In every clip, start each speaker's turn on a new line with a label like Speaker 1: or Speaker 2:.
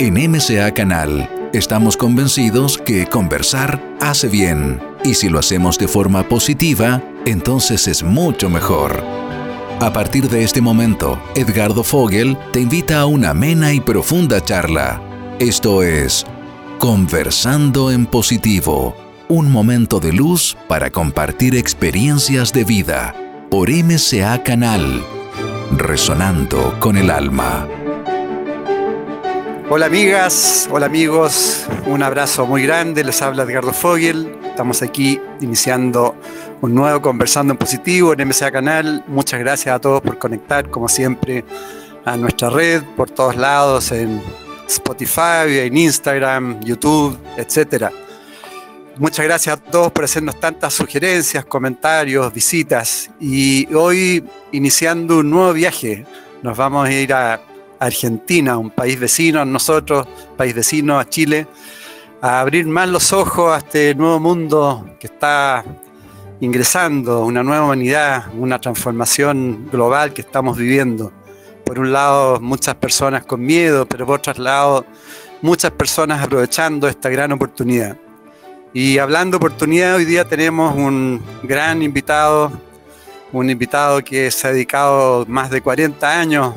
Speaker 1: En MCA Canal estamos convencidos que conversar hace bien y si lo hacemos de forma positiva, entonces es mucho mejor. A partir de este momento, Edgardo Fogel te invita a una amena y profunda charla. Esto es Conversando en Positivo, un momento de luz para compartir experiencias de vida por MCA Canal, resonando con el alma.
Speaker 2: Hola amigas, hola amigos, un abrazo muy grande, les habla Edgardo Fogel, estamos aquí iniciando un nuevo Conversando en Positivo en MCA Canal, muchas gracias a todos por conectar como siempre a nuestra red por todos lados en Spotify, en Instagram, YouTube, etc. Muchas gracias a todos por hacernos tantas sugerencias, comentarios, visitas. Y hoy iniciando un nuevo viaje, nos vamos a ir a Argentina, un país vecino a nosotros, país vecino a Chile, a abrir más los ojos a este nuevo mundo que está ingresando, una nueva humanidad, una transformación global que estamos viviendo. Por un lado, muchas personas con miedo, pero por otro lado, muchas personas aprovechando esta gran oportunidad. Y hablando de oportunidad, hoy día tenemos un gran invitado, un invitado que se ha dedicado más de 40 años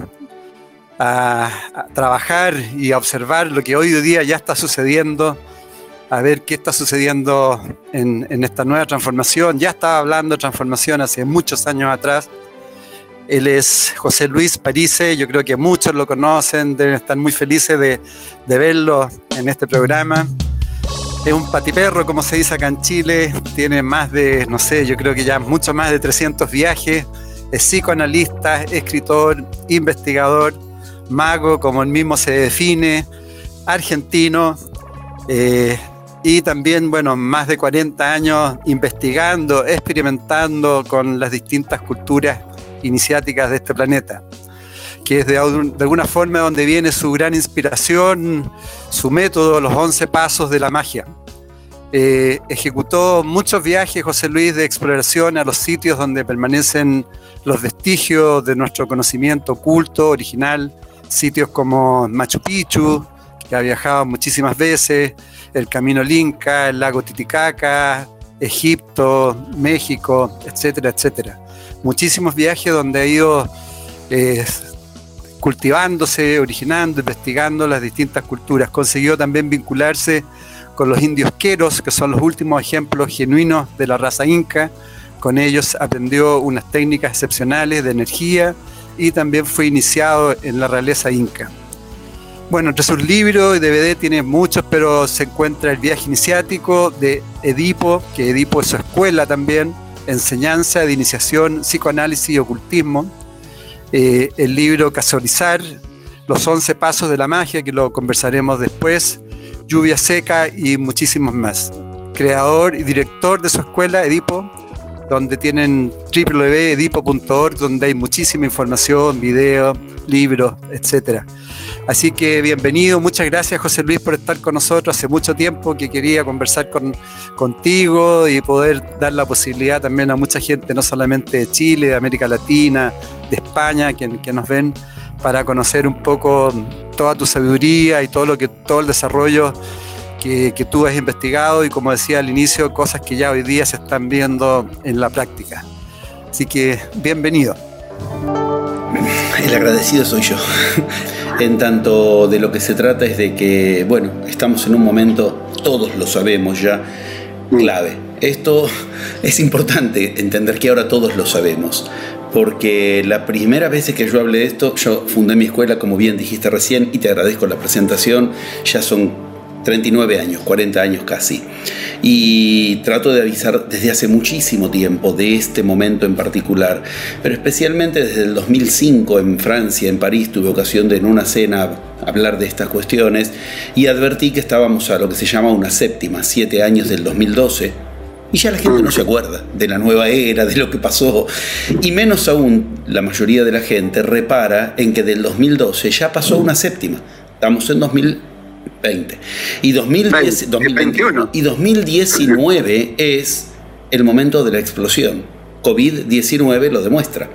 Speaker 2: a, trabajar y a observar lo que hoy día ya está sucediendo, a ver qué está sucediendo en, esta nueva transformación. Ya estaba hablando de transformación hace muchos años atrás. Él es José Luis Parise, yo creo que muchos lo conocen, deben estar muy felices de, de verlo en este programa. Es un patiperro, como se dice acá en Chile, tiene más de, no sé, yo creo que ya mucho más de 300 viajes, es psicoanalista, escritor, investigador, mago, como él mismo se define, argentino, eh, y también, bueno, más de 40 años investigando, experimentando con las distintas culturas iniciáticas de este planeta, que es de, alguna forma donde viene su gran inspiración, su método, los 11 pasos de la magia. Eh, ejecutó muchos viajes, José Luis, de exploración a los sitios donde permanecen los vestigios de nuestro conocimiento oculto, original, sitios como Machu Picchu, que ha viajado muchísimas veces, el Camino Inca, el lago Titicaca, Egipto, México, etcétera, etcétera. Muchísimos viajes donde ha ido eh, cultivándose, originando, investigando las distintas culturas. Consiguió también vincularse con los indios queros, que son los últimos ejemplos genuinos de la raza inca. Con ellos aprendió unas técnicas excepcionales de energía y también fue iniciado en la realeza inca. Bueno, entre sus libros y DVD tiene muchos, pero se encuentra el viaje iniciático de Edipo, que Edipo es su escuela también, enseñanza de iniciación, psicoanálisis y ocultismo. Eh, el libro Casorizar, Los 11 Pasos de la Magia, que lo conversaremos después, Lluvia Seca y muchísimos más. Creador y director de su escuela, Edipo, donde tienen www.edipo.org, donde hay muchísima información, videos, libros, etc. Así que bienvenido, muchas gracias José Luis por estar con nosotros. Hace mucho tiempo que quería conversar con, contigo y poder dar la posibilidad también a mucha gente, no solamente de Chile, de América Latina, de España, que, que nos ven, para conocer un poco toda tu sabiduría y todo lo que todo el desarrollo que, tú has investigado y como decía al inicio, cosas que ya hoy día se están viendo en la práctica. Así que bienvenido.
Speaker 3: El agradecido soy yo. En tanto de lo que se trata es de que, bueno, estamos en un momento, todos lo sabemos ya, clave. Esto es importante entender que ahora todos lo sabemos, porque la primera vez que yo hablé de esto, yo fundé mi escuela, como bien dijiste recién, y te agradezco la presentación, ya son 39 años, 40 años casi. Y trato de avisar desde hace muchísimo tiempo de este momento en particular, pero especialmente desde el 2005 en Francia, en París, tuve ocasión de en una cena hablar de estas cuestiones y advertí que estábamos a lo que se llama una séptima, siete años del 2012. Y ya la gente no se acuerda de la nueva era, de lo que pasó. Y menos aún, la mayoría de la gente repara en que del 2012 ya pasó una séptima. Estamos en 2000 20. Y 2021. Y 2019 es el momento de la explosión. COVID-19 lo demuestra.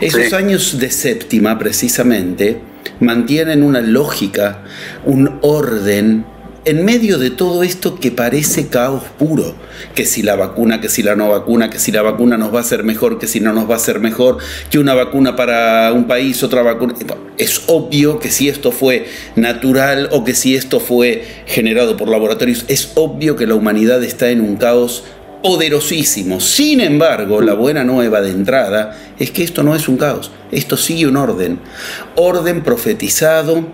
Speaker 3: Esos años de séptima, precisamente, mantienen una lógica, un orden en medio de todo esto que parece caos puro, que si la vacuna, que si la no vacuna, que si la vacuna nos va a hacer mejor, que si no nos va a hacer mejor, que una vacuna para un país, otra vacuna... Es obvio que si esto fue natural o que si esto fue generado por laboratorios, es obvio que la humanidad está en un caos poderosísimo. Sin embargo, la buena nueva de entrada es que esto no es un caos, esto sigue un orden. Orden profetizado,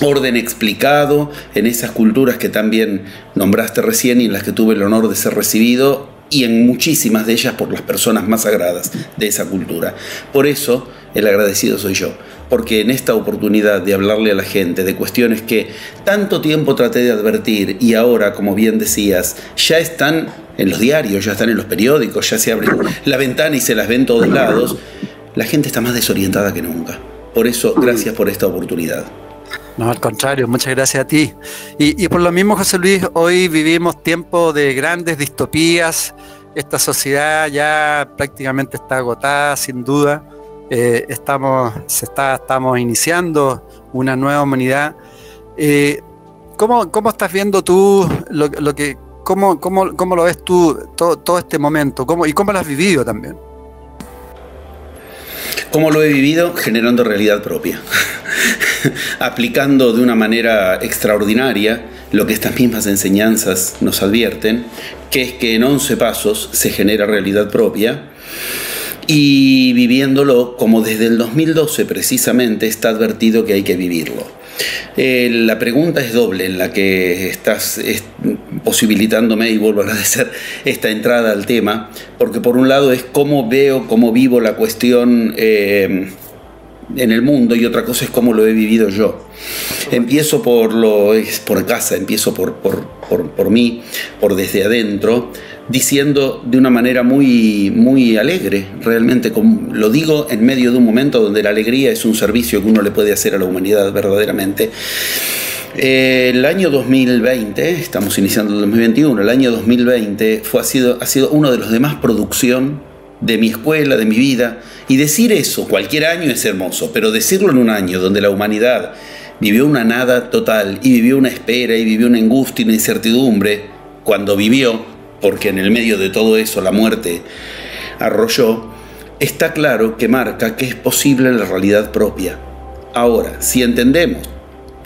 Speaker 3: orden explicado en esas culturas que también nombraste recién y en las que tuve el honor de ser recibido y en muchísimas de ellas por las personas más sagradas de esa cultura. Por eso el agradecido soy yo, porque en esta oportunidad de hablarle a la gente de cuestiones que tanto tiempo traté de advertir y ahora, como bien decías, ya están en los diarios, ya están en los periódicos, ya se abre la ventana y se las ven todos lados, la gente está más desorientada que nunca. Por eso, gracias por esta oportunidad.
Speaker 2: No, al contrario, muchas gracias a ti. Y, por lo mismo, José Luis, hoy vivimos tiempos de grandes distopías. Esta sociedad ya prácticamente está agotada, sin duda. Eh, estamos, se está, estamos iniciando una nueva humanidad. Eh, ¿cómo, estás viendo tú lo, que, cómo, cómo, cómo, lo ves tú todo, todo este momento? ¿Cómo, ¿Y cómo lo has vivido también?
Speaker 3: ¿Cómo lo he vivido? Generando realidad propia. Aplicando de una manera extraordinaria lo que estas mismas enseñanzas nos advierten, que es que en 11 pasos se genera realidad propia y viviéndolo como desde el 2012 precisamente está advertido que hay que vivirlo. Eh, la pregunta es doble en la que estás posibilitándome, y vuelvo a agradecer esta entrada al tema, porque por un lado es cómo veo, cómo vivo la cuestión eh, en el mundo y otra cosa es cómo lo he vivido yo. Empiezo por lo por casa, empiezo por, por, por, por mí, por desde adentro diciendo de una manera muy, muy alegre, realmente lo digo en medio de un momento donde la alegría es un servicio que uno le puede hacer a la humanidad verdaderamente. el año 2020, estamos iniciando el 2021, el año 2020 fue, ha, sido, ha sido uno de los de más producción de mi escuela, de mi vida. Y decir eso, cualquier año es hermoso, pero decirlo en un año donde la humanidad vivió una nada total y vivió una espera y vivió una angustia y una incertidumbre, cuando vivió, porque en el medio de todo eso la muerte arrolló, está claro que marca que es posible la realidad propia. Ahora, si entendemos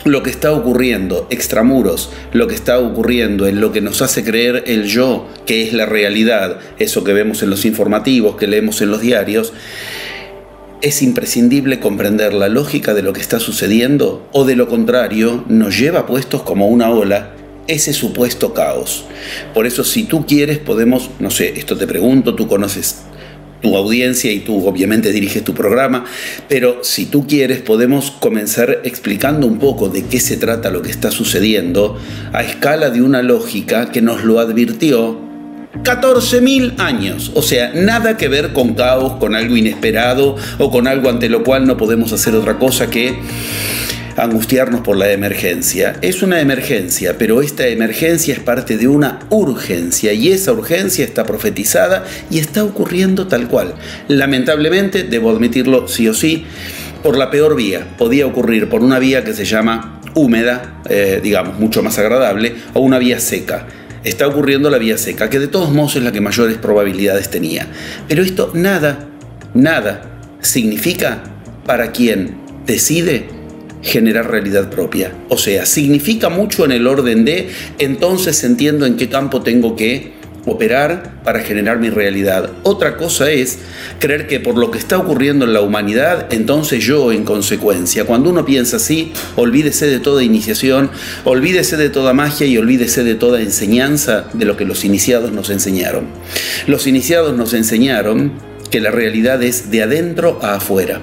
Speaker 3: lo que está ocurriendo extramuros, lo que está ocurriendo en lo que nos hace creer el yo, que es la realidad, eso que vemos en los informativos, que leemos en los diarios, es imprescindible comprender la lógica de lo que está sucediendo o de lo contrario nos lleva puestos como una ola ese supuesto caos. Por eso si tú quieres podemos, no sé, esto te pregunto, tú conoces tu audiencia y tú obviamente diriges tu programa, pero si tú quieres podemos comenzar explicando un poco de qué se trata lo que está sucediendo a escala de una lógica que nos lo advirtió 14.000 años, o sea, nada que ver con caos, con algo inesperado o con algo ante lo cual no podemos hacer otra cosa que angustiarnos por la emergencia. Es una emergencia, pero esta emergencia es parte de una urgencia y esa urgencia está profetizada y está ocurriendo tal cual. Lamentablemente, debo admitirlo sí o sí, por la peor vía. Podía ocurrir por una vía que se llama húmeda, eh, digamos, mucho más agradable, o una vía seca. Está ocurriendo la vía seca, que de todos modos es la que mayores probabilidades tenía. Pero esto nada, nada significa para quien decide generar realidad propia. O sea, significa mucho en el orden de, entonces entiendo en qué campo tengo que operar para generar mi realidad. Otra cosa es creer que por lo que está ocurriendo en la humanidad, entonces yo en consecuencia. Cuando uno piensa así, olvídese de toda iniciación, olvídese de toda magia y olvídese de toda enseñanza de lo que los iniciados nos enseñaron. Los iniciados nos enseñaron que la realidad es de adentro a afuera.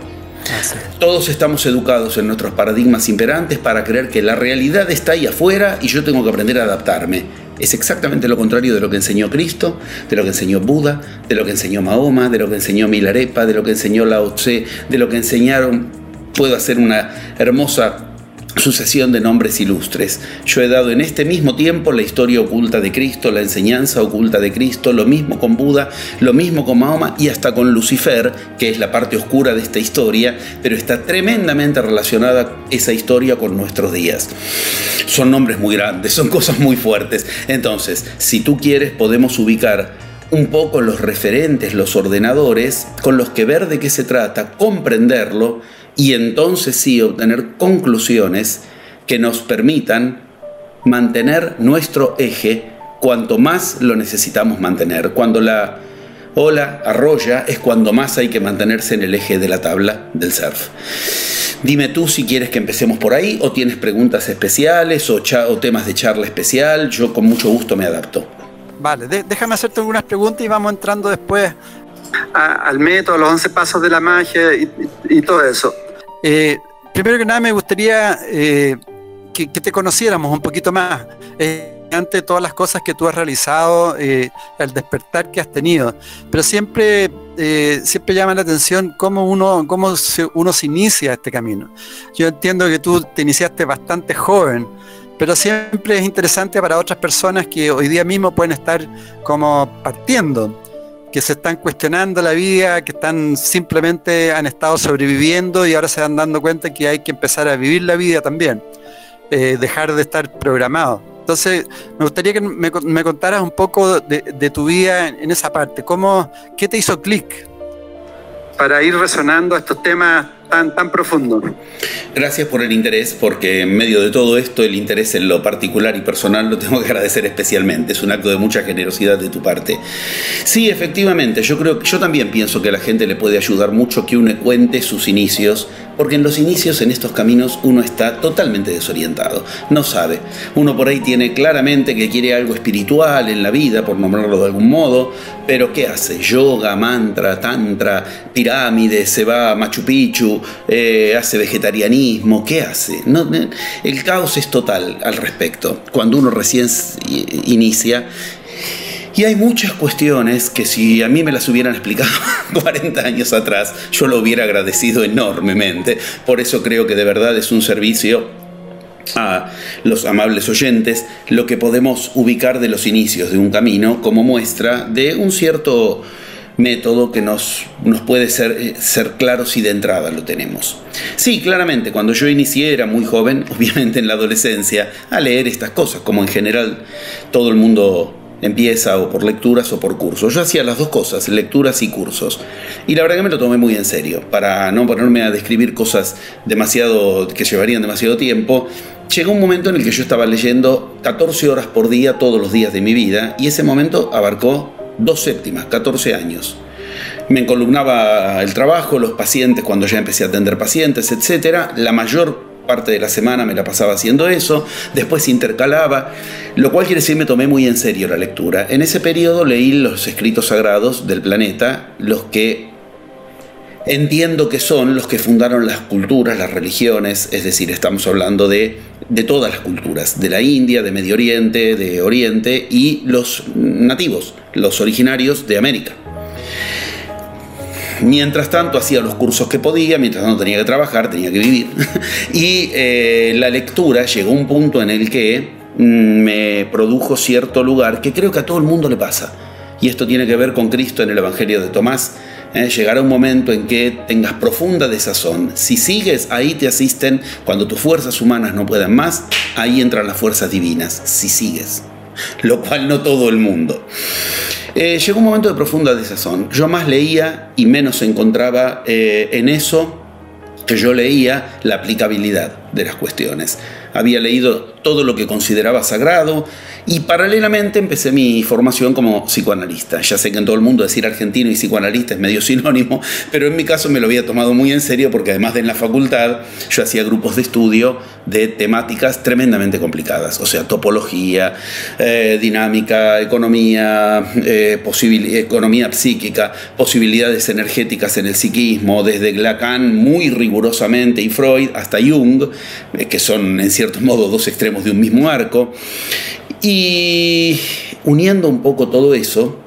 Speaker 3: Todos estamos educados en nuestros paradigmas imperantes para creer que la realidad está ahí afuera y yo tengo que aprender a adaptarme. Es exactamente lo contrario de lo que enseñó Cristo, de lo que enseñó Buda, de lo que enseñó Mahoma, de lo que enseñó Milarepa, de lo que enseñó Lao Tse, de lo que enseñaron. Puedo hacer una hermosa sucesión de nombres ilustres. Yo he dado en este mismo tiempo la historia oculta de Cristo, la enseñanza oculta de Cristo, lo mismo con Buda, lo mismo con Mahoma y hasta con Lucifer, que es la parte oscura de esta historia, pero está tremendamente relacionada esa historia con nuestros días. Son nombres muy grandes, son cosas muy fuertes. Entonces, si tú quieres, podemos ubicar un poco los referentes, los ordenadores, con los que ver de qué se trata, comprenderlo, y entonces sí obtener conclusiones que nos permitan mantener nuestro eje cuanto más lo necesitamos mantener. Cuando la ola arrolla es cuando más hay que mantenerse en el eje de la tabla del surf. Dime tú si quieres que empecemos por ahí o tienes preguntas especiales o, temas de charla especial. Yo con mucho gusto me adapto.
Speaker 2: Vale, déjame hacerte algunas preguntas y vamos entrando después al método, los 11 pasos de la magia y, todo eso. Eh, primero que nada me gustaría eh, que, te conociéramos un poquito más. Eh, ante todas las cosas que tú has realizado, el despertar que has tenido, pero siempre, siempre llama la atención cómo uno, cómo uno se inicia este camino. Yo entiendo que tú te iniciaste bastante joven, pero siempre es interesante para otras personas que hoy día mismo pueden estar como partiendo que se están cuestionando la vida, que están simplemente han estado sobreviviendo y ahora se van dando cuenta que hay que empezar a vivir la vida también, eh, dejar de estar programado. Entonces, me gustaría que me, contaras un poco de, tu vida en, esa parte. ¿Cómo, ¿Qué te hizo clic? Para ir resonando estos temas tan, tan profundo.
Speaker 3: Gracias por el interés, porque en medio de todo esto, el interés en lo particular y personal lo tengo que agradecer especialmente. Es un acto de mucha generosidad de tu parte. Sí, efectivamente, yo creo yo también pienso que a la gente le puede ayudar mucho que uno cuente sus inicios, porque en los inicios en estos caminos uno está totalmente desorientado, no sabe. Uno por ahí tiene claramente que quiere algo espiritual en la vida, por nombrarlo de algún modo, pero ¿qué hace? Yoga, mantra, tantra, pirámide, se va a Machu Picchu, eh, hace vegetarianismo, ¿qué hace? el caos es total al respecto. Cuando uno recién inicia, y hay muchas cuestiones que si a mí me las hubieran explicado 40 años atrás, yo lo hubiera agradecido enormemente. Por eso creo que de verdad es un servicio a los amables oyentes lo que podemos ubicar de los inicios de un camino como muestra de un cierto método que nos, nos puede ser, eh, ser claro si de entrada lo tenemos. Sí, claramente, cuando yo inicié era muy joven, obviamente en la adolescencia, a leer estas cosas, como en general todo el mundo empieza o por lecturas o por cursos. Yo hacía las dos cosas, lecturas y cursos. Y la verdad que me lo tomé muy en serio, para no ponerme a describir cosas demasiado que llevarían demasiado tiempo. Llegó un momento en el que yo estaba leyendo 14 horas por día todos los días de mi vida y ese momento abarcó dos séptimas, 14 años. Me encolumnaba el trabajo, los pacientes cuando ya empecé a atender pacientes, etc. La mayor parte de la semana me la pasaba haciendo eso, después intercalaba, lo cual quiere decir me tomé muy en serio la lectura. En ese periodo leí los escritos sagrados del planeta, los que entiendo que son los que fundaron las culturas, las religiones, es decir, estamos hablando de, de todas las culturas, de la India, de Medio Oriente, de Oriente y los nativos, los originarios de América. Mientras tanto hacía los cursos que podía, mientras no tenía que trabajar, tenía que vivir. y eh, la lectura llegó a un punto en el que mm, me produjo cierto lugar que creo que a todo el mundo le pasa. Y esto tiene que ver con Cristo en el Evangelio de Tomás. ¿eh? llegará un momento en que tengas profunda desazón. Si sigues, ahí te asisten. Cuando tus fuerzas humanas no puedan más, ahí entran las fuerzas divinas. Si sigues. Lo cual no todo el mundo. Eh, llegó un momento de profunda desazón. Yo más leía y menos encontraba eh, en eso que yo leía la aplicabilidad de las cuestiones. Había leído todo lo que consideraba sagrado, y paralelamente empecé mi formación como psicoanalista. Ya sé que en todo el mundo decir argentino y psicoanalista es medio sinónimo, pero en mi caso me lo había tomado muy en serio porque además de en la facultad yo hacía grupos de estudio de temáticas tremendamente complicadas, o sea, topología, eh, dinámica, economía, eh, economía psíquica, posibilidades energéticas en el psiquismo, desde Lacan muy rigurosamente y Freud hasta Jung, eh, que son en cierto modo dos extremos de un mismo arco. Y uniendo un poco todo eso,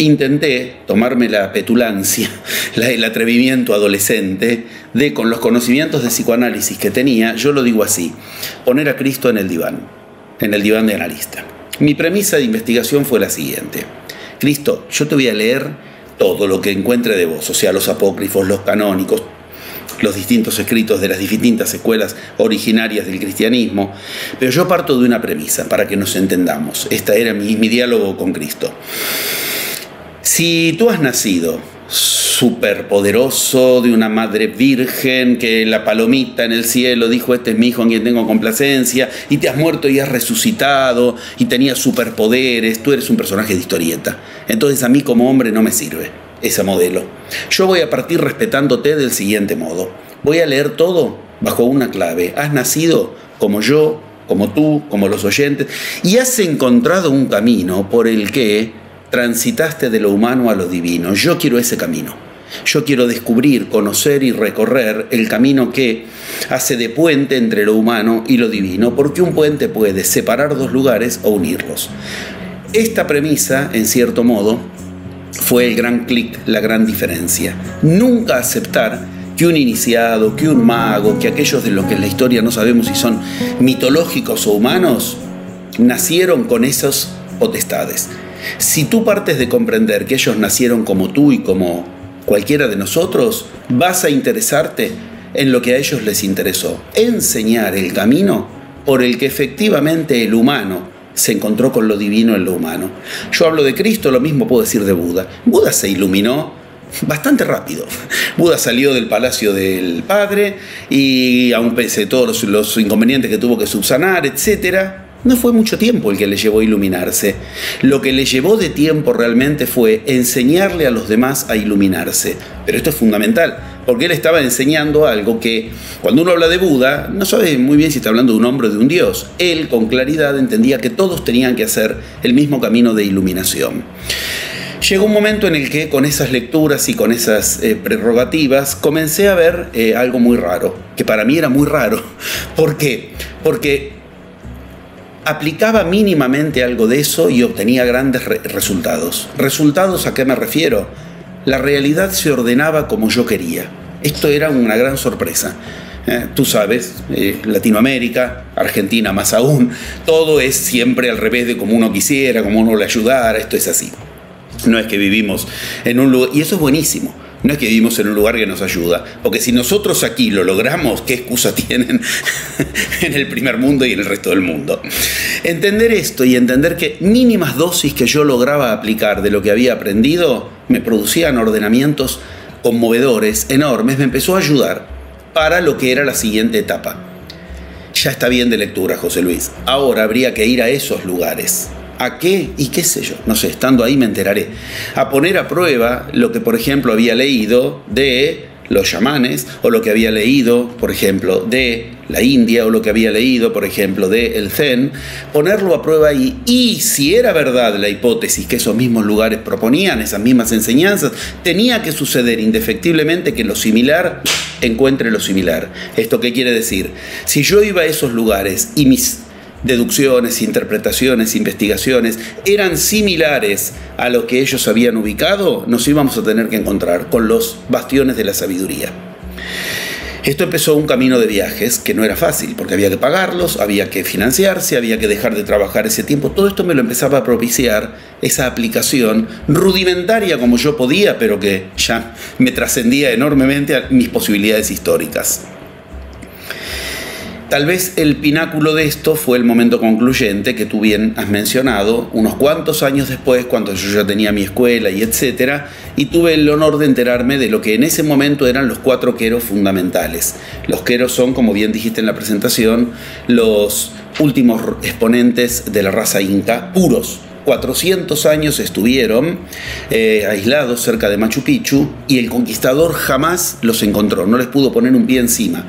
Speaker 3: intenté tomarme la petulancia, el atrevimiento adolescente de, con los conocimientos de psicoanálisis que tenía, yo lo digo así, poner a Cristo en el diván, en el diván de analista. Mi premisa de investigación fue la siguiente. Cristo, yo te voy a leer todo lo que encuentre de vos, o sea, los apócrifos, los canónicos, los distintos escritos de las distintas escuelas originarias del cristianismo, pero yo parto de una premisa para que nos entendamos. Esta era mi, mi diálogo con Cristo. Si tú has nacido superpoderoso de una madre virgen que la palomita en el cielo dijo este es mi hijo en quien tengo complacencia y te has muerto y has resucitado y tenías superpoderes, tú eres un personaje de historieta. Entonces a mí como hombre no me sirve ese modelo. Yo voy a partir respetándote del siguiente modo. Voy a leer todo bajo una clave. Has nacido como yo, como tú, como los oyentes, y has encontrado un camino por el que transitaste de lo humano a lo divino. Yo quiero ese camino. Yo quiero descubrir, conocer y recorrer el camino que hace de puente entre lo humano y lo divino, porque un puente puede separar dos lugares o unirlos. Esta premisa, en cierto modo, fue el gran clic, la gran diferencia. Nunca aceptar que un iniciado, que un mago, que aquellos de los que en la historia no sabemos si son mitológicos o humanos, nacieron con esas potestades. Si tú partes de comprender que ellos nacieron como tú y como cualquiera de nosotros, vas a interesarte en lo que a ellos les interesó, enseñar el camino por el que efectivamente el humano se encontró con lo divino en lo humano. Yo hablo de Cristo, lo mismo puedo decir de Buda. Buda se iluminó bastante rápido. Buda salió del palacio del padre y aún pese a todos los, inconvenientes que tuvo que subsanar, etcétera, no fue mucho tiempo el que le llevó a iluminarse. Lo que le llevó de tiempo realmente fue enseñarle a los demás a iluminarse. Pero esto es fundamental, porque él estaba enseñando algo que, cuando uno habla de Buda, no sabe muy bien si está hablando de un hombre o de un dios. Él, con claridad, entendía que todos tenían que hacer el mismo camino de iluminación. Llegó un momento en el que con esas lecturas y con esas eh, prerrogativas comencé a ver eh, algo muy raro, que para mí era muy raro. ¿Por qué? Porque aplicaba mínimamente algo de eso y obtenía grandes resultados. ¿Resultados a qué me refiero? La realidad se ordenaba como yo quería. Esto era una gran sorpresa. Eh, tú sabes, eh, Latinoamérica, Argentina más aún, todo es siempre al revés de como uno quisiera, como uno le ayudara, esto es así. No es que vivimos en un lugar, y eso es buenísimo. No es que vivimos en un lugar que nos ayuda, porque si nosotros aquí lo logramos, ¿qué excusa tienen en el primer mundo y en el resto del mundo? Entender esto y entender que mínimas dosis que yo lograba aplicar de lo que había aprendido me producían ordenamientos conmovedores, enormes, me empezó a ayudar para lo que era la siguiente etapa. Ya está bien de lectura, José Luis. Ahora habría que ir a esos lugares ¿A qué? Y qué sé yo, no sé, estando ahí me enteraré. A poner a prueba lo que, por ejemplo, había leído de los chamanes, o lo que había leído, por ejemplo, de la India, o lo que había leído, por ejemplo, de el Zen, ponerlo a prueba ahí. Y si era verdad la hipótesis que esos mismos lugares proponían, esas mismas enseñanzas, tenía que suceder indefectiblemente que lo similar encuentre lo similar. ¿Esto qué quiere decir? Si yo iba a esos lugares y mis deducciones, interpretaciones, investigaciones eran similares a lo que ellos habían ubicado, nos íbamos a tener que encontrar con los bastiones de la sabiduría. Esto empezó un camino de viajes que no era fácil, porque había que pagarlos, había que financiarse, había que dejar de trabajar ese tiempo. Todo esto me lo empezaba a propiciar esa aplicación rudimentaria como yo podía, pero que ya me trascendía enormemente a mis posibilidades históricas. Tal vez el pináculo de esto fue el momento concluyente que tú bien has mencionado, unos cuantos años después, cuando yo ya tenía mi escuela y etcétera, y tuve el honor de enterarme de lo que en ese momento eran los cuatro queros fundamentales. Los queros son, como bien dijiste en la presentación, los últimos exponentes de la raza inca puros 400 años estuvieron eh, aislados cerca de Machu Picchu y el conquistador jamás los encontró, no les pudo poner un pie encima.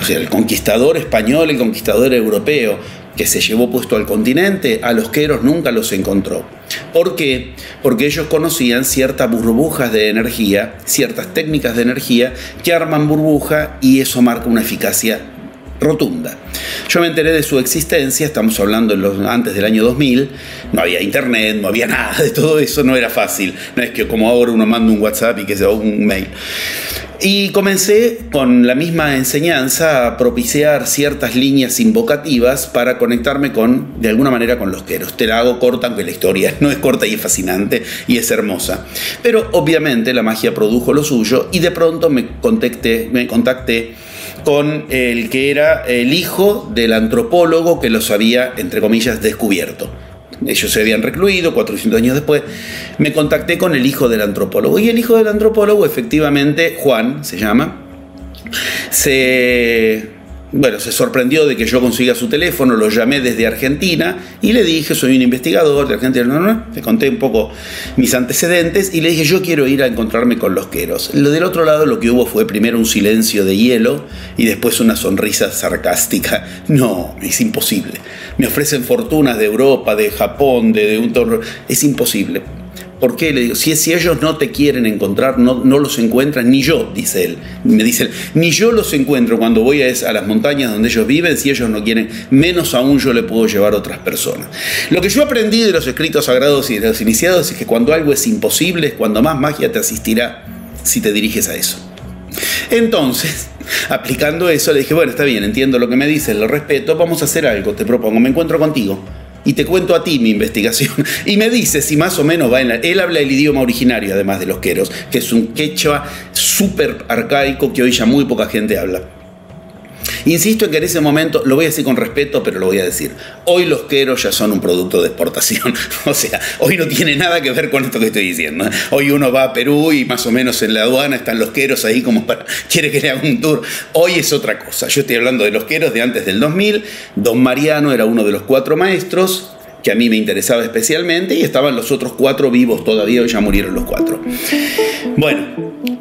Speaker 3: O sea, el conquistador español, el conquistador europeo que se llevó puesto al continente, a los queros nunca los encontró. ¿Por qué? Porque ellos conocían ciertas burbujas de energía, ciertas técnicas de energía que arman burbuja y eso marca una eficacia rotunda. Yo me enteré de su existencia, estamos hablando los, antes del año 2000, no había internet, no había nada de todo eso, no era fácil, no es que como ahora uno manda un WhatsApp y que sea un mail. Y comencé con la misma enseñanza a propiciar ciertas líneas invocativas para conectarme con, de alguna manera, con los queros. Te la hago corta, aunque la historia no es corta y es fascinante y es hermosa. Pero obviamente la magia produjo lo suyo y de pronto me me contacté con el que era el hijo del antropólogo que los había, entre comillas, descubierto. Ellos se habían recluido 400 años después. Me contacté con el hijo del antropólogo. Y el hijo del antropólogo, efectivamente, Juan se llama, se bueno, se sorprendió de que yo consiga su teléfono, lo llamé desde Argentina y le dije, soy un investigador de Argentina, no, no, le conté un poco mis antecedentes y le dije, yo quiero ir a encontrarme con los queros. Lo del otro lado lo que hubo fue primero un silencio de hielo y después una sonrisa sarcástica. No, es imposible. Me ofrecen fortunas de Europa, de Japón, de, de un. Es imposible. ¿Por qué? Le digo, si, si ellos no te quieren encontrar, no, no, los encuentran, ni yo, dice él. Me dice él, ni yo los encuentro cuando voy a, a, las montañas donde ellos viven, si ellos no quieren, menos aún yo le puedo llevar a otras personas. Lo que yo aprendí de los escritos sagrados y de los iniciados es que cuando algo es imposible, es cuando más magia te asistirá si te diriges a eso. Entonces, aplicando eso, le dije, bueno, está bien, entiendo lo que me dices, lo respeto, vamos a hacer algo, te propongo, me encuentro contigo y te cuento a ti mi investigación. Y me dice si más o menos va en la... Él habla el idioma originario, además de los queros, que es un quechua súper arcaico que hoy ya muy poca gente habla. Insisto en que en ese momento, lo voy a decir con respeto, pero lo voy a decir, hoy los queros ya son un producto de exportación. O sea, hoy no tiene nada que ver con esto que estoy diciendo. Hoy uno va a Perú y más o menos en la aduana están los queros ahí como para, quiere que le haga un tour. Hoy es otra cosa. Yo estoy hablando de los queros de antes del 2000. Don Mariano era uno de los cuatro maestros que a mí me interesaba especialmente, y estaban los otros cuatro vivos todavía, ya murieron los cuatro. Bueno,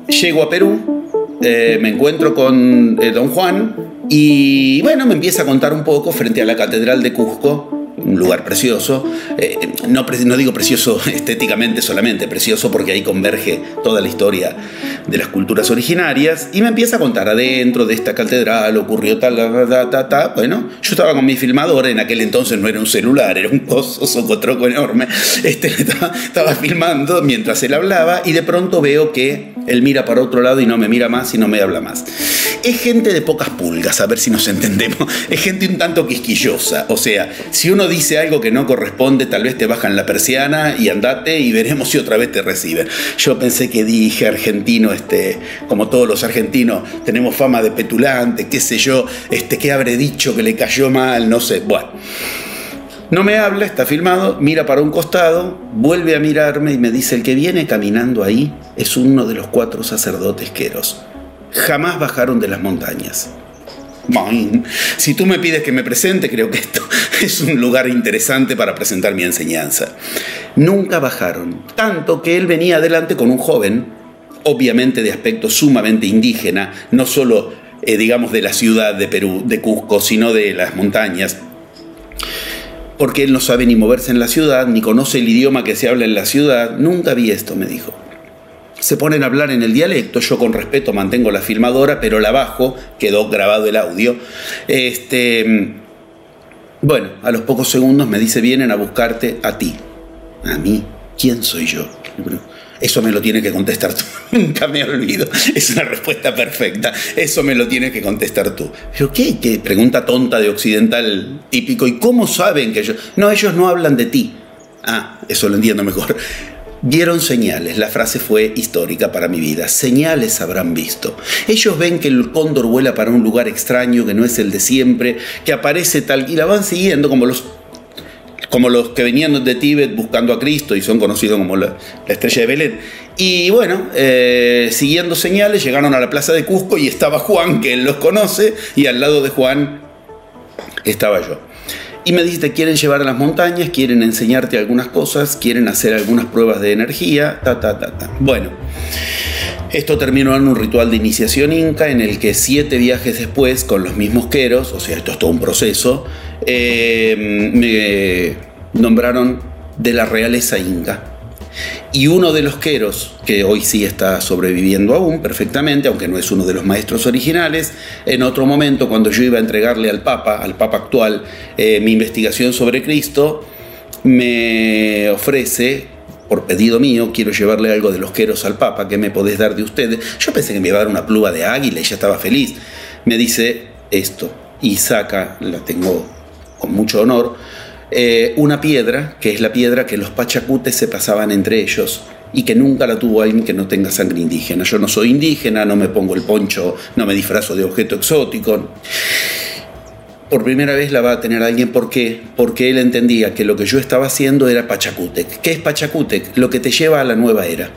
Speaker 3: llego a Perú, eh, me encuentro con eh, don Juan, y bueno, me empieza a contar un poco frente a la Catedral de Cusco, un lugar precioso, eh, no, digo precioso estéticamente solamente, precioso porque ahí converge toda la historia de las culturas originarias, y me empieza a contar adentro de esta catedral ocurrió tal, ta, ta, ta, bueno, yo estaba con mi filmador, en aquel entonces no era un celular, era un coso socotroco enorme, este, estaba, estaba filmando mientras él hablaba, y de pronto veo que él mira para otro lado y no me mira más y no me habla más. Es gente de pocas pulgas, a ver si nos entendemos. Es gente un tanto quisquillosa. O sea, si uno dice algo que no corresponde, tal vez te bajan la persiana y andate y veremos si otra vez te reciben. Yo pensé que dije argentino, este, como todos los argentinos, tenemos fama de petulante, qué sé yo, este, qué habré dicho que le cayó mal, no sé. Bueno. No me habla, está filmado, mira para un costado, vuelve a mirarme y me dice, el que viene caminando ahí es uno de los cuatro sacerdotes queros. Jamás bajaron de las montañas. Si tú me pides que me presente, creo que esto es un lugar interesante para presentar mi enseñanza. Nunca bajaron, tanto que él venía adelante con un joven, obviamente de aspecto sumamente indígena, no solo, eh, digamos, de la ciudad de Perú, de Cusco, sino de las montañas, porque él no sabe ni moverse en la ciudad, ni conoce el idioma que se habla en la ciudad. Nunca vi esto, me dijo. Se ponen a hablar en el dialecto, yo con respeto mantengo la filmadora, pero la bajo, quedó grabado el audio. Este, bueno, a los pocos segundos me dice, vienen a buscarte a ti. ¿A mí? ¿Quién soy yo? Eso me lo tiene que contestar tú. Nunca me olvido. Es una respuesta perfecta. Eso me lo tienes que contestar tú. Pero ¿qué? ¿Qué? Pregunta tonta de occidental típico. ¿Y cómo saben que ellos... No, ellos no hablan de ti. Ah, eso lo entiendo mejor. Vieron señales, la frase fue histórica para mi vida, señales habrán visto. Ellos ven que el cóndor vuela para un lugar extraño que no es el de siempre, que aparece tal y la van siguiendo como los como los que venían de Tíbet buscando a Cristo y son conocidos como la, estrella de Belén. Y bueno, eh, siguiendo señales, llegaron a la plaza de Cusco y estaba Juan, que él los conoce, y al lado de Juan estaba yo. Y me dice, quieren llevar a las montañas, quieren enseñarte algunas cosas, quieren hacer algunas pruebas de energía, ta, ta, ta, ta. Bueno, esto terminó en un ritual de iniciación inca en el que siete viajes después, con los mismos queros, o sea, esto es todo un proceso, eh, me nombraron de la realeza inca. Y uno de los queros, que hoy sí está sobreviviendo aún perfectamente, aunque no es uno de los maestros originales, en otro momento cuando yo iba a entregarle al Papa, al Papa actual, eh, mi investigación sobre Cristo, me ofrece, por pedido mío, quiero llevarle algo de los queros al Papa, ¿qué me podés dar de ustedes? Yo pensé que me iba a dar una pluma de águila y ya estaba feliz. Me dice esto, y saca, la tengo con mucho honor, eh, una piedra, que es la piedra que los pachacutes se pasaban entre ellos y que nunca la tuvo alguien que no tenga sangre indígena. Yo no soy indígena, no me pongo el poncho, no me disfrazo de objeto exótico. Por primera vez la va a tener alguien, ¿por qué? Porque él entendía que lo que yo estaba haciendo era Pachacútec. ¿Qué es Pachacútec? Lo que te lleva a la nueva era.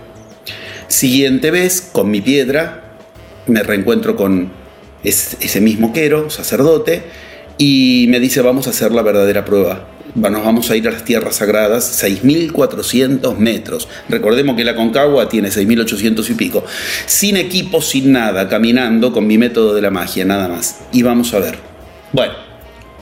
Speaker 3: Siguiente vez, con mi piedra, me reencuentro con ese mismo quero, sacerdote, y me dice, vamos a hacer la verdadera prueba nos vamos a ir a las tierras sagradas, 6.400 metros. Recordemos que la Concagua tiene 6.800 y pico. Sin equipo, sin nada, caminando con mi método de la magia, nada más. Y vamos a ver. Bueno,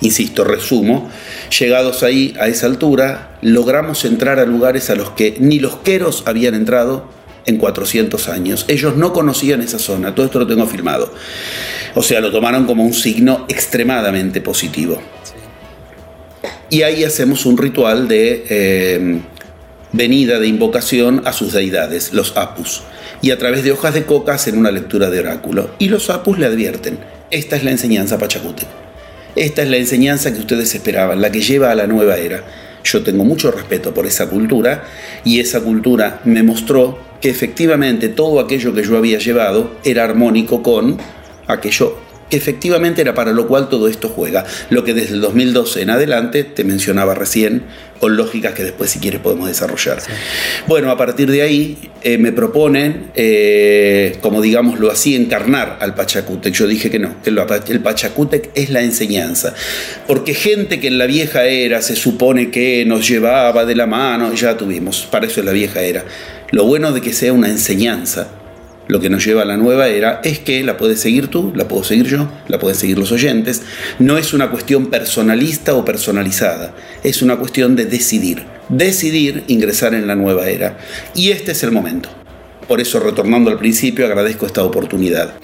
Speaker 3: insisto, resumo. Llegados ahí, a esa altura, logramos entrar a lugares a los que ni los queros habían entrado en 400 años. Ellos no conocían esa zona, todo esto lo tengo filmado. O sea, lo tomaron como un signo extremadamente positivo. Y ahí hacemos un ritual de eh, venida de invocación a sus deidades, los apus. Y a través de hojas de coca hacen una lectura de oráculo. Y los apus le advierten, esta es la enseñanza pachacute. Esta es la enseñanza que ustedes esperaban, la que lleva a la nueva era. Yo tengo mucho respeto por esa cultura y esa cultura me mostró que efectivamente todo aquello que yo había llevado era armónico con aquello que efectivamente era para lo cual todo esto juega. Lo que desde el 2012 en adelante te mencionaba recién, con lógicas que después si quieres podemos desarrollar. Bueno, a partir de ahí eh, me proponen, eh, como digámoslo así, encarnar al Pachacútec. Yo dije que no, que el Pachacútec es la enseñanza. Porque gente que en la vieja era se supone que nos llevaba de la mano, ya tuvimos, para eso es la vieja era. Lo bueno de que sea una enseñanza lo que nos lleva a la nueva era es que la puedes seguir tú, la puedo seguir yo, la pueden seguir los oyentes. No es una cuestión personalista o personalizada, es una cuestión de decidir. Decidir ingresar en la nueva era. Y este es el momento. Por eso, retornando al principio, agradezco esta oportunidad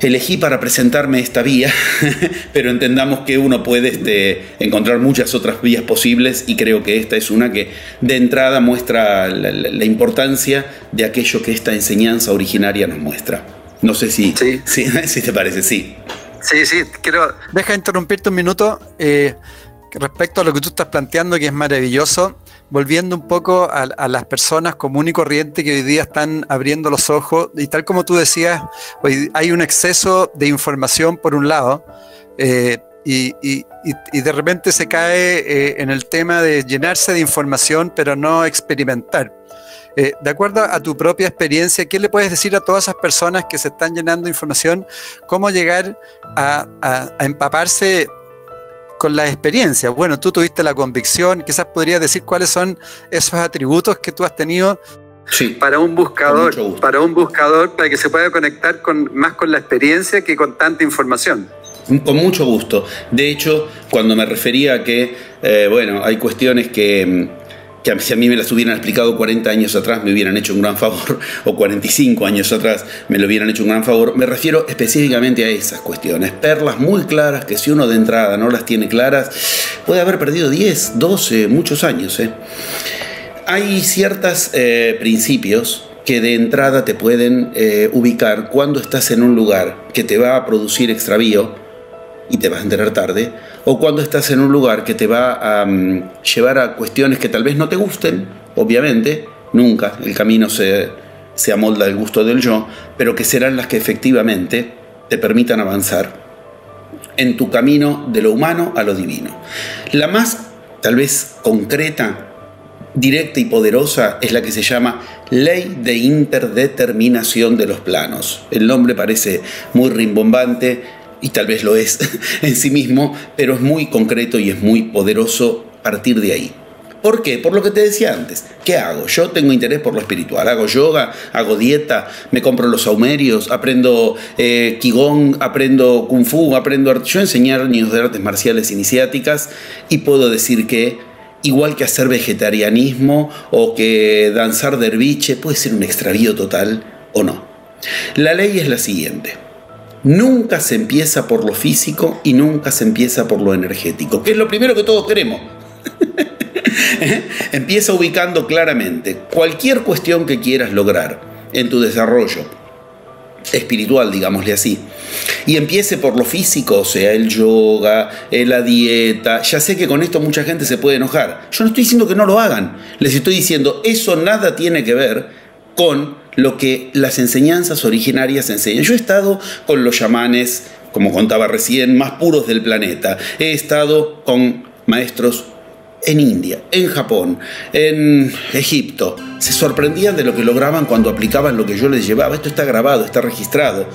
Speaker 3: elegí para presentarme esta vía, pero entendamos que uno puede este, encontrar muchas otras vías posibles y creo que esta es una que de entrada muestra la, importancia de aquello que esta enseñanza originaria nos muestra. No sé si, si, te parece, sí.
Speaker 2: Sí, sí, quiero... Deja interrumpirte un minuto eh, respecto a lo que tú estás planteando, que es maravilloso volviendo un poco a, las personas común y corriente que hoy día están abriendo los ojos, y tal como tú decías, hoy hay un exceso de información por un lado, eh, y, de repente se cae eh, en el tema de llenarse de información, pero no experimentar. Eh, de acuerdo a tu propia experiencia, ¿qué le puedes decir a todas esas personas que se están llenando de información? ¿Cómo llegar a, a empaparse con la experiencia. Bueno, tú tuviste la convicción, quizás podrías decir cuáles son esos atributos que tú has tenido
Speaker 3: sí,
Speaker 2: para un buscador, para un buscador, para que se pueda conectar con, más con la experiencia que con tanta información.
Speaker 3: Con mucho gusto. De hecho, cuando me refería a que, eh, bueno, hay cuestiones que mm, que si a mí me las hubieran explicado 40 años atrás me hubieran hecho un gran favor, o 45 años atrás me lo hubieran hecho un gran favor, me refiero específicamente a esas cuestiones, perlas muy claras que si uno de entrada no las tiene claras, puede haber perdido 10, 12, muchos años. ¿eh? Hay ciertos eh, principios que de entrada te pueden eh, ubicar cuando estás en un lugar que te va a producir extravío y te vas a enterar tarde, o cuando estás en un lugar que te va a mm, llevar a cuestiones que tal vez no te gusten, obviamente, nunca el camino se, se amolda al gusto del yo, pero que serán las que efectivamente te permitan avanzar en tu camino de lo humano a lo divino. La más, tal vez, concreta, directa y poderosa es la que se llama Ley de Interdeterminación de los Planos. El nombre parece muy rimbombante, y tal vez lo es en sí mismo, pero es muy concreto y es muy poderoso partir de ahí. ¿Por qué? Por lo que te decía antes. ¿Qué hago? Yo tengo interés por lo espiritual. Hago yoga, hago dieta, me compro los saumerios, aprendo eh, Qigong, aprendo Kung Fu, aprendo... Yo enseñar niños de artes marciales iniciáticas y puedo decir que igual que hacer vegetarianismo o que danzar derviche puede ser un extravío total o no. La ley es la siguiente. Nunca se empieza por lo físico y nunca se empieza por lo energético, que es lo primero que todos queremos. empieza ubicando claramente cualquier cuestión que quieras lograr en tu desarrollo espiritual, digámosle así. Y empiece por lo físico, o sea, el yoga, eh, la dieta. Ya sé que con esto mucha gente se puede enojar. Yo no estoy diciendo que no lo hagan. Les estoy diciendo, eso nada tiene que ver con lo que las enseñanzas originarias enseñan. Yo he estado con los chamanes, como contaba recién, más puros del planeta. He estado con maestros en India, en Japón, en Egipto, se sorprendían de lo que lograban cuando aplicaban lo que yo les llevaba. Esto está grabado, está registrado.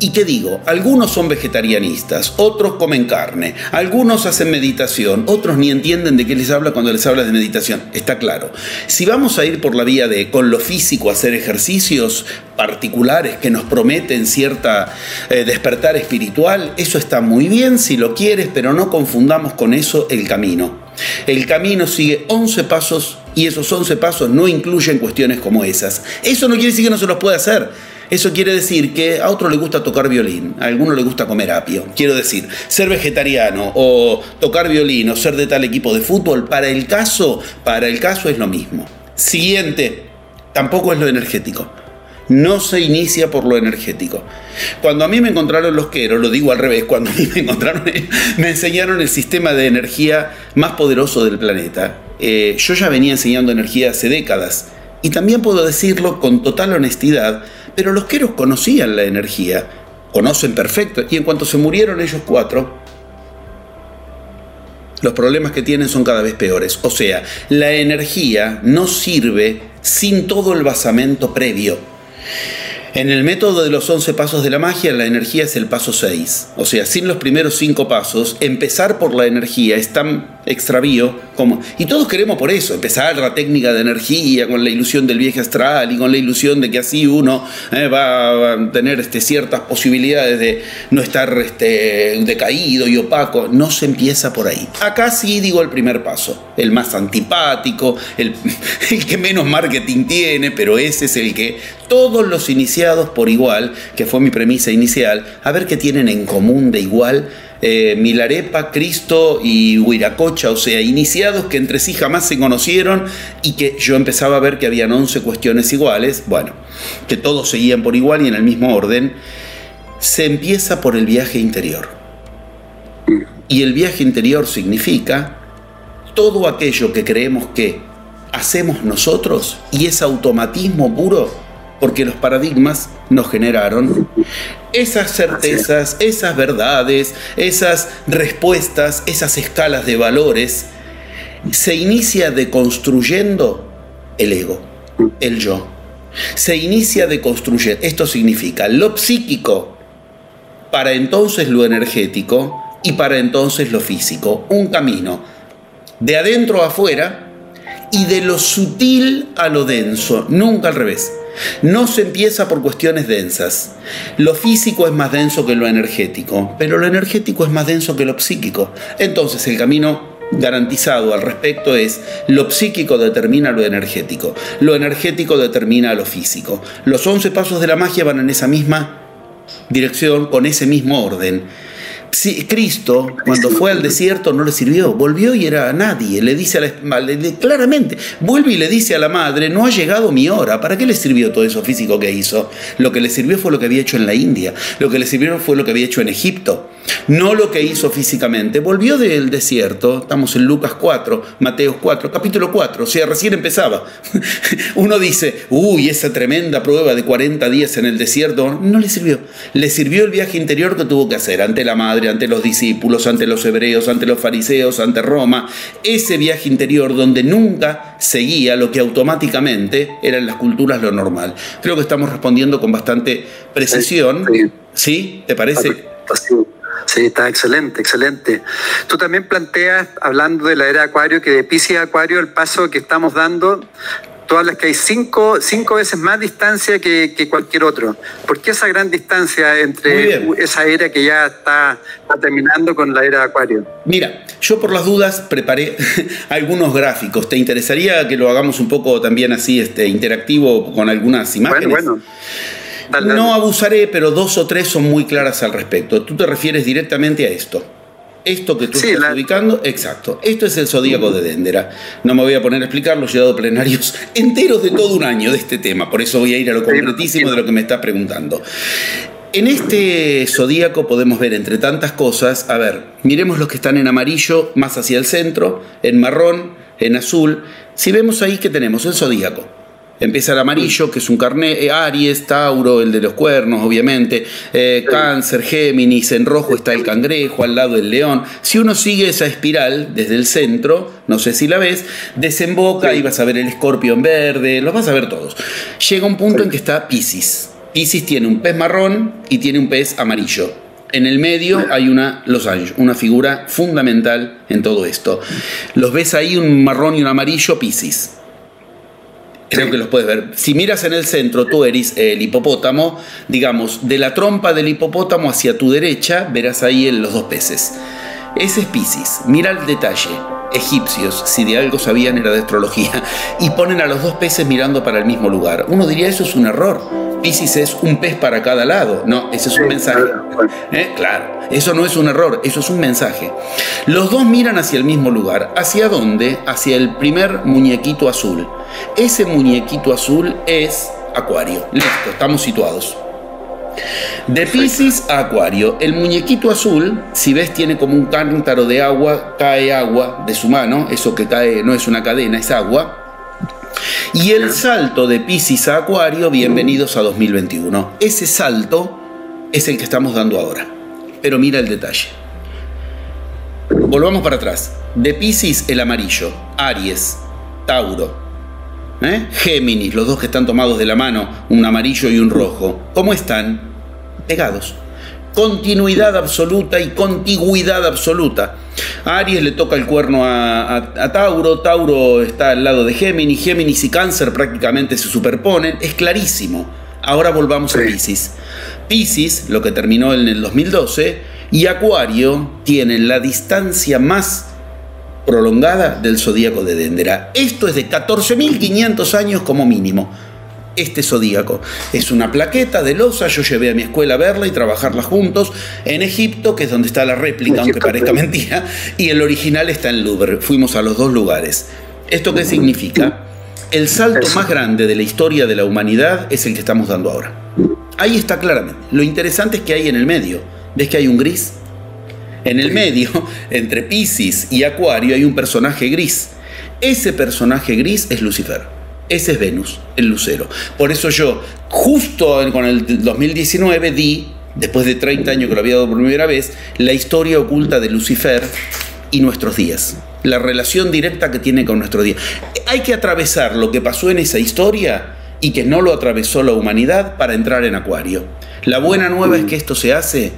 Speaker 3: ¿Y qué digo? Algunos son vegetarianistas, otros comen carne, algunos hacen meditación, otros ni entienden de qué les habla cuando les habla de meditación. Está claro. Si vamos a ir por la vía de con lo físico hacer ejercicios particulares que nos prometen cierta eh, despertar espiritual, eso está muy bien si lo quieres, pero no confundamos con eso el camino. El camino sigue 11 pasos y esos 11 pasos no incluyen cuestiones como esas. Eso no quiere decir que no se los pueda hacer. Eso quiere decir que a otro le gusta tocar violín, a alguno le gusta comer apio. Quiero decir, ser vegetariano o tocar violín o ser de tal equipo de fútbol, para el caso, para el caso es lo mismo. Siguiente, tampoco es lo energético. No se inicia por lo energético. Cuando a mí me encontraron los queros, lo digo al revés, cuando a mí me encontraron, me enseñaron el sistema de energía más poderoso del planeta. Eh, yo ya venía enseñando energía hace décadas. Y también puedo decirlo con total honestidad, pero los queros conocían la energía, conocen perfecto, y en cuanto se murieron ellos cuatro, los problemas que tienen son cada vez peores. O sea, la energía no sirve sin todo el basamento previo. En el método de los 11 pasos de la magia, la energía es el paso 6. O sea, sin los primeros 5 pasos, empezar por la energía es tan extravío como... Y todos queremos por eso, empezar la técnica de energía con la ilusión del viaje astral y con la ilusión de que así uno eh, va a tener este, ciertas posibilidades de no estar este, decaído y opaco. No se empieza por ahí. Acá sí digo el primer paso, el más antipático, el, el que menos marketing tiene, pero ese es el que todos los iniciados por igual, que fue mi premisa inicial, a ver qué tienen en común de igual eh, Milarepa, Cristo y Huiracocha, o sea, iniciados que entre sí jamás se conocieron y que yo empezaba a ver que habían 11 cuestiones iguales, bueno, que todos seguían por igual y en el mismo orden, se empieza por el viaje interior. Y el viaje interior significa todo aquello que creemos que hacemos nosotros y es automatismo puro porque los paradigmas nos generaron esas certezas, esas verdades, esas respuestas, esas escalas de valores. Se inicia deconstruyendo el ego, el yo. Se inicia deconstruyendo. Esto significa lo psíquico, para entonces lo energético y para entonces lo físico. Un camino de adentro a afuera y de lo sutil a lo denso, nunca al revés. No se empieza por cuestiones densas. Lo físico es más denso que lo energético, pero lo energético es más denso que lo psíquico. Entonces el camino garantizado al respecto es lo psíquico determina lo energético, lo energético determina lo físico. Los once pasos de la magia van en esa misma dirección, con ese mismo orden. Cristo, cuando fue al desierto, no le sirvió. Volvió y era nadie. Le dice a la, claramente, vuelve y le dice a la madre, no ha llegado mi hora. ¿Para qué le sirvió todo eso físico que hizo? Lo que le sirvió fue lo que había hecho en la India. Lo que le sirvió fue lo que había hecho en Egipto. No lo que hizo físicamente. Volvió del desierto. Estamos en Lucas 4, Mateos 4, capítulo 4. O sea, recién empezaba. Uno dice, uy, esa tremenda prueba de 40 días en el desierto. No le sirvió. Le sirvió el viaje interior que tuvo que hacer ante la madre ante los discípulos, ante los hebreos, ante los fariseos, ante Roma, ese viaje interior donde nunca seguía lo que automáticamente era en las culturas lo normal. Creo que estamos respondiendo con bastante precisión. Sí, ¿Te parece?
Speaker 2: Sí, está excelente, excelente. Tú también planteas, hablando de la era Acuario, que de Pisces a Acuario el paso que estamos dando tú hablas que hay cinco, cinco veces más distancia que, cualquier otro. ¿Por qué esa gran distancia entre esa era que ya está, terminando con la era de Acuario?
Speaker 3: Mira, yo por las dudas preparé algunos gráficos. ¿Te interesaría que lo hagamos un poco también así este, interactivo con algunas imágenes? Bueno, bueno. No abusaré, pero dos o tres son muy claras al respecto. Tú te refieres directamente a esto. Esto que tú estás ubicando, exacto. Esto es el zodíaco de Dendera. No me voy a poner a explicarlo, he dado plenarios enteros de todo un año de este tema, por eso voy a ir a lo concretísimo de lo que me estás preguntando. En este zodíaco podemos ver entre tantas cosas, a ver, miremos los que están en amarillo más hacia el centro, en marrón, en azul. Si vemos ahí que tenemos el zodíaco, Empieza el amarillo, que es un carnet, eh, Aries, Tauro, el de los cuernos, obviamente, eh, Cáncer, Géminis, en rojo está el cangrejo, al lado el león. Si uno sigue esa espiral desde el centro, no sé si la ves, desemboca y vas a ver el escorpio en verde, los vas a ver todos. Llega un punto en que está Pisces. Pisces tiene un pez marrón y tiene un pez amarillo. En el medio hay una Los Angeles, una figura fundamental en todo esto. Los ves ahí, un marrón y un amarillo, Pisces. Creo que los puedes ver. Si miras en el centro, tú eres el hipopótamo, digamos, de la trompa del hipopótamo hacia tu derecha, verás ahí los dos peces. Ese es Pisces. Mira el detalle. Egipcios, si de algo sabían era de astrología, y ponen a los dos peces mirando para el mismo lugar. Uno diría eso es un error. Piscis es un pez para cada lado. No, ese es un mensaje. ¿Eh? Claro, eso no es un error, eso es un mensaje. Los dos miran hacia el mismo lugar. ¿Hacia dónde? Hacia el primer muñequito azul. Ese muñequito azul es Acuario. Listo, estamos situados. De Pisces a Acuario, el muñequito azul, si ves, tiene como un cántaro de agua, cae agua de su mano, eso que cae no es una cadena, es agua. Y el salto de Pisces a Acuario, bienvenidos a 2021. Ese salto es el que estamos dando ahora. Pero mira el detalle. Volvamos para atrás. De Pisces el amarillo, Aries, Tauro, ¿eh? Géminis, los dos que están tomados de la mano, un amarillo y un rojo. ¿Cómo están? Pegados continuidad absoluta y contigüidad absoluta. A Aries le toca el cuerno a, Tauro, Tauro está al lado de Géminis, Géminis y Cáncer prácticamente se superponen, es clarísimo. Ahora volvamos a Pisces. Pisces, lo que terminó en el 2012, y Acuario tienen la distancia más prolongada del zodíaco de Dendera. Esto es de 14.500 años como mínimo este zodíaco. Es una plaqueta de losa, yo llevé a mi escuela a verla y trabajarla juntos en Egipto, que es donde está la réplica, aunque parezca mentira, y el original está en Louvre. Fuimos a los dos lugares. ¿Esto qué significa? El salto más grande de la historia de la humanidad es el que estamos dando ahora. Ahí está claramente. Lo interesante es que hay en el medio. ¿Ves que hay un gris? En el medio, entre Pisces y Acuario, hay un personaje gris. Ese personaje gris es Lucifer. Ese es Venus, el lucero. Por eso yo, justo con el 2019, di, después de 30 años que lo había dado por primera vez, la historia oculta de Lucifer y nuestros días. La relación directa que tiene con nuestro día. Hay que atravesar lo que pasó en esa historia y que no lo atravesó la humanidad para entrar en Acuario. La buena nueva es que esto se hace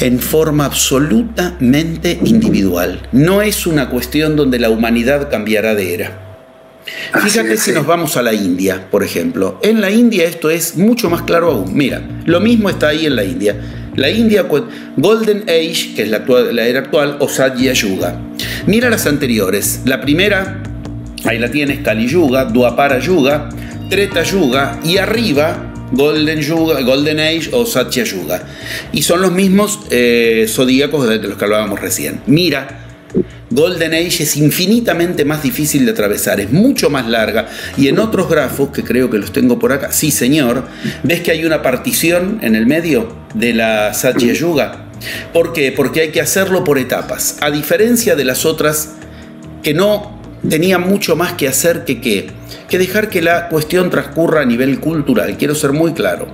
Speaker 3: en forma absolutamente individual. No es una cuestión donde la humanidad cambiará de era. Fíjate si nos vamos a la India, por ejemplo. En la India esto es mucho más claro aún. Mira, lo mismo está ahí en la India. La India Golden Age, que es la, actual, la era actual, o Satya Yuga. Mira las anteriores. La primera, ahí la tienes, Kali Yuga, Dwapara Yuga, Treta Yuga y arriba Golden, Yuga, Golden Age o Satya Yuga. Y son los mismos eh, zodíacos de los que hablábamos recién. Mira Golden Age es infinitamente más difícil de atravesar, es mucho más larga y en otros grafos, que creo que los tengo por acá, sí señor, ves que hay una partición en el medio de la Satya Yuga. ¿Por qué? Porque hay que hacerlo por etapas, a diferencia de las otras que no tenían mucho más que hacer que qué, que dejar que la cuestión transcurra a nivel cultural, quiero ser muy claro.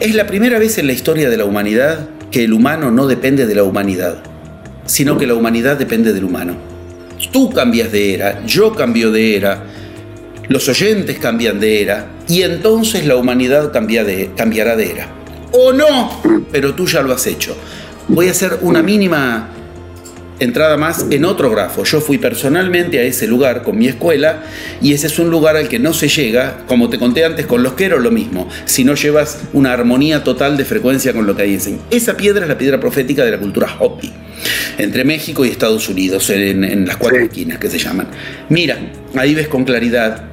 Speaker 3: Es la primera vez en la historia de la humanidad que el humano no depende de la humanidad sino que la humanidad depende del humano. Tú cambias de era, yo cambio de era, los oyentes cambian de era, y entonces la humanidad cambia de, cambiará de era. O no, pero tú ya lo has hecho. Voy a hacer una mínima entrada más en otro grafo. Yo fui personalmente a ese lugar con mi escuela y ese es un lugar al que no se llega, como te conté antes con los queros, lo mismo, si no llevas una armonía total de frecuencia con lo que hay en Esa piedra es la piedra profética de la cultura Hopi, entre México y Estados Unidos, en, las cuatro esquinas que se llaman. Mira, ahí ves con claridad.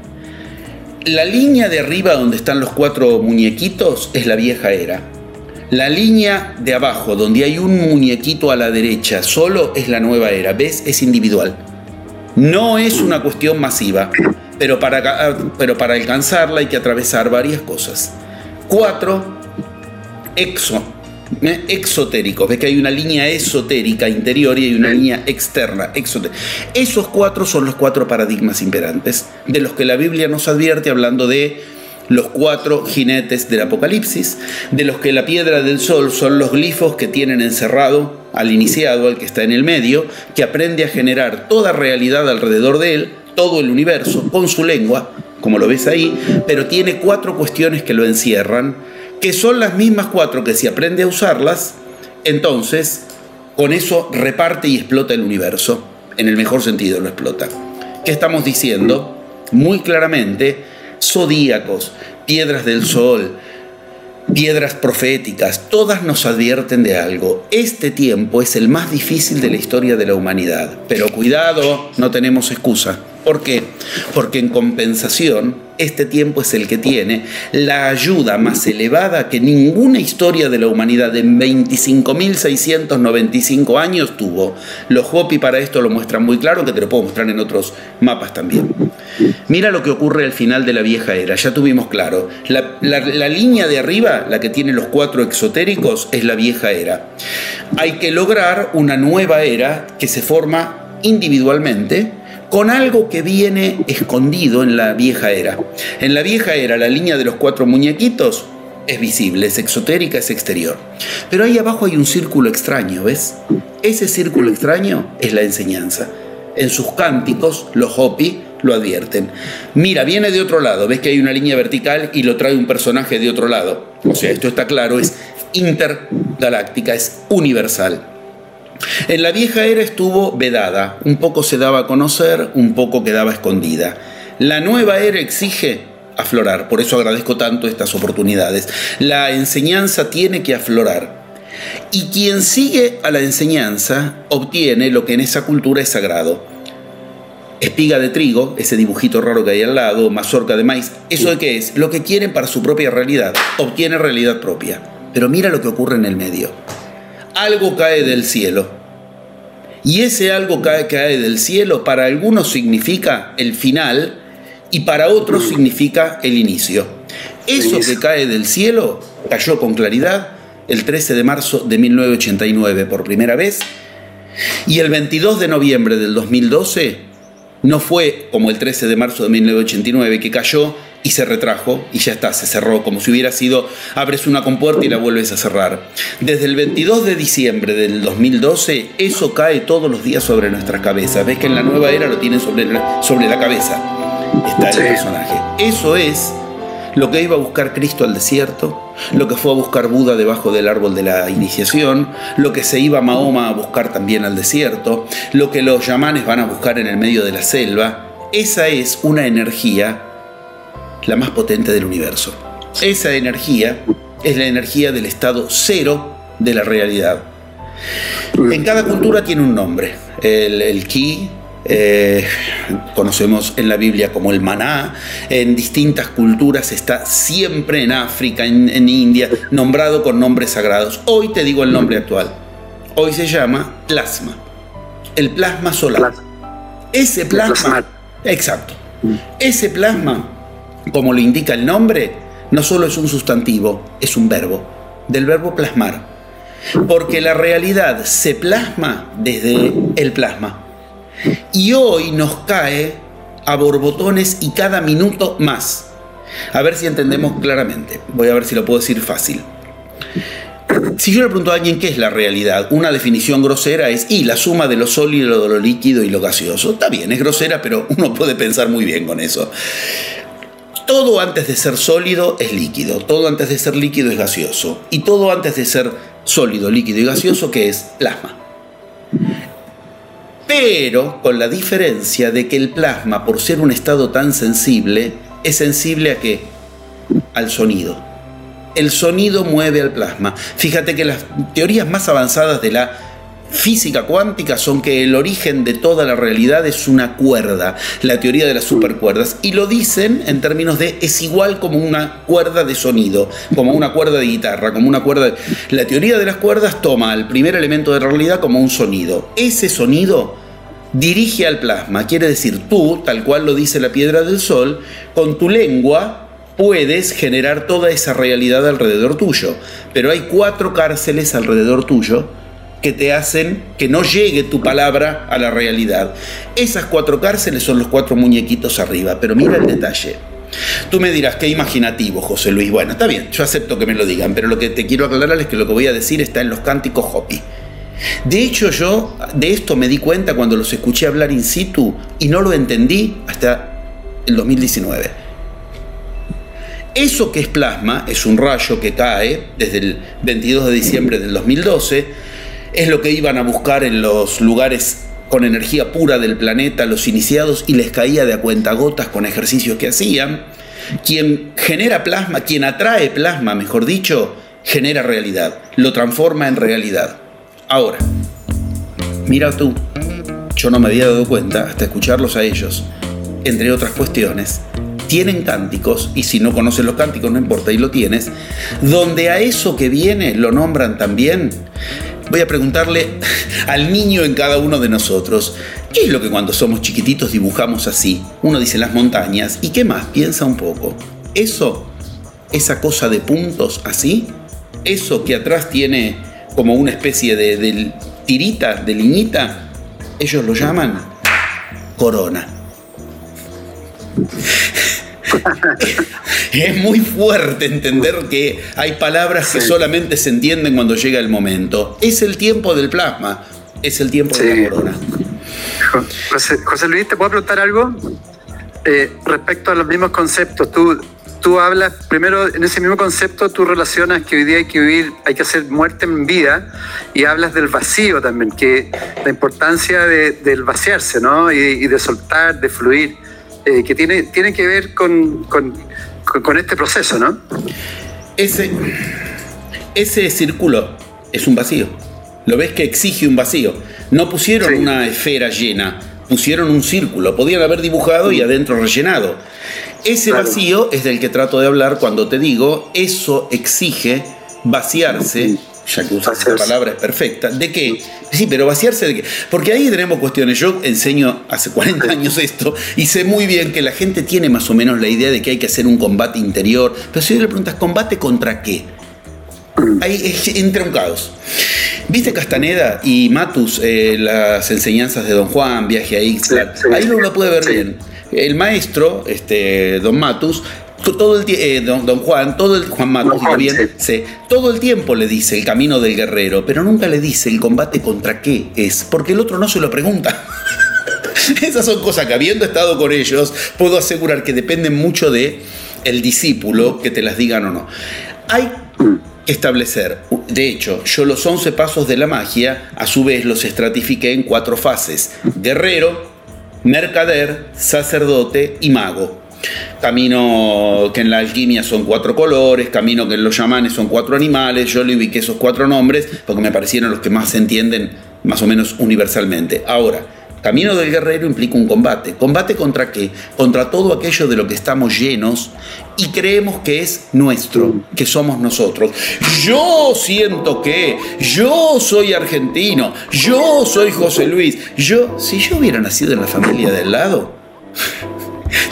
Speaker 3: La línea de arriba donde están los cuatro muñequitos es la vieja era la línea de abajo, donde hay un muñequito a la derecha, solo es la nueva era. ¿Ves? Es individual. No es una cuestión masiva, pero para, pero para alcanzarla hay que atravesar varias cosas. Cuatro, exo, ¿eh? exotéricos. Ves que hay una línea esotérica interior y hay una línea externa, exotérica. Esos cuatro son los cuatro paradigmas imperantes, de los que la Biblia nos advierte hablando de los cuatro jinetes del Apocalipsis, de los que la piedra del sol son los glifos que tienen encerrado al iniciado, al que está en el medio, que aprende a generar toda realidad alrededor de él, todo el universo, con su lengua, como lo ves ahí, pero tiene cuatro cuestiones que lo encierran, que son las mismas cuatro que si aprende a usarlas, entonces con eso reparte y explota el universo, en el mejor sentido lo explota. ¿Qué estamos diciendo? Muy claramente, zodíacos, piedras del sol, piedras proféticas, todas nos advierten de algo. Este tiempo es el más difícil de la historia de la humanidad. Pero cuidado, no tenemos excusa. ¿Por qué? Porque en compensación este tiempo es el que tiene la ayuda más elevada que ninguna historia de la humanidad en 25.695 años tuvo. Los Hopi para esto lo muestran muy claro, que te lo puedo mostrar en otros mapas también. Mira lo que ocurre al final de la vieja era, ya tuvimos claro. La, la línea de arriba, la que tiene los cuatro exotéricos, es la vieja era. Hay que lograr una nueva era que se forma individualmente con algo que viene escondido en la vieja era. En la vieja era la línea de los cuatro muñequitos es visible, es exotérica, es exterior. Pero ahí abajo hay un círculo extraño, ¿ves? Ese círculo extraño es la enseñanza. En sus cánticos, los Hopi lo advierten. Mira, viene de otro lado, ves que hay una línea vertical y lo trae un personaje de otro lado. O sea, esto está claro, es intergaláctica, es universal. En la vieja era estuvo vedada, un poco se daba a conocer, un poco quedaba escondida. La nueva era exige aflorar, por eso agradezco tanto estas oportunidades. La enseñanza tiene que aflorar. Y quien sigue a la enseñanza obtiene lo que en esa cultura es sagrado. Espiga de trigo, ese dibujito raro que hay al lado, mazorca de maíz, ¿eso de qué es? Lo que quieren para su propia realidad, obtiene realidad propia. Pero mira lo que ocurre en el medio algo cae del cielo. Y ese algo cae, cae del cielo para algunos significa el final y para otros mm. significa el inicio. Eso que cae del cielo cayó con claridad el 13 de marzo de 1989 por primera vez y el 22 de noviembre del 2012 no fue como el 13 de marzo de 1989 que cayó y se retrajo y ya está, se cerró, como si hubiera sido, abres una compuerta y la vuelves a cerrar. Desde el 22 de diciembre del 2012, eso cae todos los días sobre nuestras cabezas. Ves que en la nueva era lo tienen sobre, sobre la cabeza. Está el personaje. Eso es lo que iba a buscar Cristo al desierto, lo que fue a buscar Buda debajo del árbol de la iniciación, lo que se iba Mahoma a buscar también al desierto, lo que los yamanes van a buscar en el medio de la selva. Esa es una energía la más potente del universo. Esa energía es la energía del estado cero de la realidad. En cada cultura tiene un nombre. El, ki, eh, conocemos en la Biblia como el maná, en distintas culturas está siempre en África, en, India, nombrado con nombres sagrados. Hoy te digo el nombre actual. Hoy se llama plasma. El plasma solar. Ese plasma. Exacto. Ese plasma como lo indica el nombre, no solo es un sustantivo, es un verbo, del verbo plasmar. Porque la realidad se plasma desde el plasma. Y hoy nos cae a borbotones y cada minuto más. A ver si entendemos claramente. Voy a ver si lo puedo decir fácil. Si yo le pregunto a alguien qué es la realidad, una definición grosera es y la suma de lo sólido, de lo líquido y lo gaseoso. Está bien, es grosera, pero uno puede pensar muy bien con eso. Todo antes de ser sólido es líquido, todo antes de ser líquido es gaseoso y todo antes de ser sólido, líquido y gaseoso que es plasma. pero con la diferencia de que el plasma, por ser un estado tan sensible, es sensible a qué? Al sonido. El sonido mueve al plasma. Fíjate que las teorías más avanzadas de la física cuántica son que el origen de toda la realidad es una cuerda, la teoría de las supercuerdas, y lo dicen en términos de es igual como una cuerda de sonido, como una cuerda de guitarra, como una cuerda... De... La teoría de las cuerdas toma el primer elemento de la realidad como un sonido. Ese sonido dirige al plasma, quiere decir tú, tal cual lo dice la piedra del sol, con tu lengua puedes generar toda esa realidad alrededor tuyo, pero hay cuatro cárceles alrededor tuyo que te hacen que no llegue tu palabra a la realidad. Esas cuatro cárceles son los cuatro muñequitos arriba, pero mira el detalle. Tú me dirás, qué imaginativo, José Luis. Bueno, está bien, yo acepto que me lo digan, pero lo que te quiero aclarar es que lo que voy a decir está en los cánticos Hopi. De hecho, yo de esto me di cuenta cuando los escuché hablar in situ y no lo entendí hasta el 2019. Eso que es plasma es un rayo que cae desde el 22 de diciembre del 2012 es lo que iban a buscar en los lugares con energía pura del planeta los iniciados y les caía de a cuentagotas con ejercicios que hacían. Quien genera plasma, quien atrae plasma, mejor dicho, genera realidad, lo transforma en realidad. Ahora, mira tú, yo no me había dado cuenta hasta escucharlos a ellos, entre otras cuestiones, tienen cánticos, y si no conoces los cánticos no importa, y lo tienes, donde a eso que viene lo nombran también voy a preguntarle al niño en cada uno de nosotros, ¿qué es lo que cuando somos chiquititos dibujamos así? Uno dice las montañas, ¿y qué más? Piensa un poco. Eso, esa cosa de puntos así, eso que atrás tiene como una especie de, de tirita, de liñita, ellos lo llaman corona. es muy fuerte entender que hay palabras que solamente se entienden cuando llega el momento. Es el tiempo del plasma, es el tiempo de la corona.
Speaker 2: José, Luis, ¿te puedo preguntar algo? Eh, respecto a los mismos conceptos, tú, tú hablas, primero en ese mismo concepto tú relacionas que hoy día hay que vivir, hay que hacer muerte en vida y hablas del vacío también, que la importancia del vaciarse, ¿no? y de soltar, de fluir. Eh, que tiene, tiene que ver con, este proceso, ¿no?
Speaker 3: Ese, ese círculo es un vacío. Lo ves que exige un vacío. No pusieron una esfera llena, pusieron un círculo. Podían haber dibujado y adentro rellenado. Ese vacío es del que trato de hablar cuando te digo, eso exige vaciarse ya que usas esa palabra es perfecta, ¿de qué? Sí, pero vaciarse de qué. Porque ahí tenemos cuestiones. Yo enseño hace 40 años esto y sé muy bien que la gente tiene más o menos la idea de que hay que hacer un combate interior. Pero si le preguntas, ¿combate contra qué? Ahí entra un caos. ¿Viste Castaneda y Matus, eh, las enseñanzas de Don Juan, viaje a Ixtla? Ahí uno lo puede ver bien. El maestro, este, Don Matus, todo el eh, don, Juan, todo el Juan Matos, bien, todo el tiempo le dice el camino del guerrero, pero nunca le dice el combate contra qué es, porque el otro no se lo pregunta. Esas son cosas que habiendo estado con ellos, puedo asegurar que dependen mucho de el discípulo que te las digan o no. Hay que establecer, de hecho, yo los 11 pasos de la magia, a su vez los estratifiqué en cuatro fases: guerrero, mercader, sacerdote y mago. Camino que en la alquimia son cuatro colores, camino que en los chamanes son cuatro animales, yo le ubiqué esos cuatro nombres porque me parecieron los que más se entienden más o menos universalmente. Ahora, camino del guerrero implica un combate. ¿Combate contra qué? Contra todo aquello de lo que estamos llenos y creemos que es nuestro, que somos nosotros. Yo siento que, yo soy argentino, yo soy José Luis, yo, si yo hubiera nacido en la familia del lado,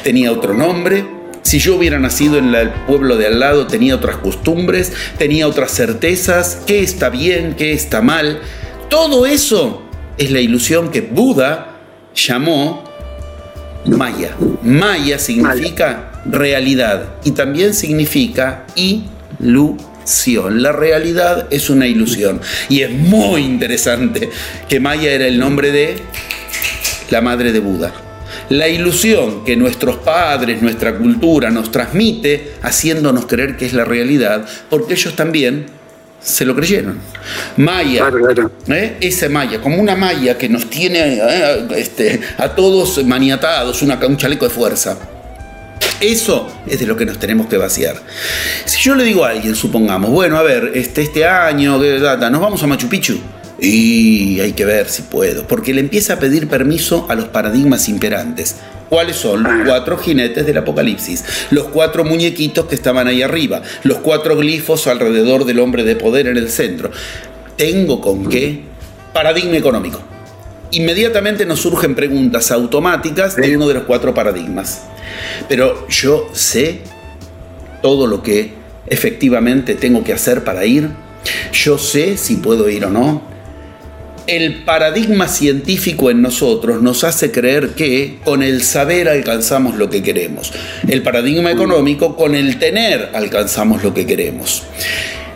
Speaker 3: tenía otro nombre. Si yo hubiera nacido en el pueblo de al lado, tenía otras costumbres, tenía otras certezas, qué está bien, qué está mal. Todo eso es la ilusión que Buda llamó Maya. Maya significa realidad y también significa ilusión. La realidad es una ilusión. Y es muy interesante que Maya era el nombre de la madre de Buda la ilusión que nuestros padres, nuestra cultura nos transmite, haciéndonos creer que es la realidad, porque ellos también se lo creyeron. Maya, ¿eh? esa malla, como una malla que nos tiene ¿eh? este, a todos maniatados, una, un chaleco de fuerza. Eso es de lo que nos tenemos que vaciar. Si yo le digo a alguien, supongamos, bueno, a ver, este, este año, nos vamos a Machu Picchu. Y hay que ver si puedo, porque le empieza a pedir permiso a los paradigmas imperantes. ¿Cuáles son? Los cuatro jinetes del apocalipsis, los cuatro muñequitos que estaban ahí arriba, los cuatro glifos alrededor del hombre de poder en el centro. ¿Tengo con qué? Paradigma económico. Inmediatamente nos surgen preguntas automáticas de uno de los cuatro paradigmas. Pero yo sé todo lo que efectivamente tengo que hacer para ir. Yo sé si puedo ir o no el paradigma científico en nosotros nos hace creer que con el saber alcanzamos lo que queremos. El paradigma económico, con el tener alcanzamos lo que queremos.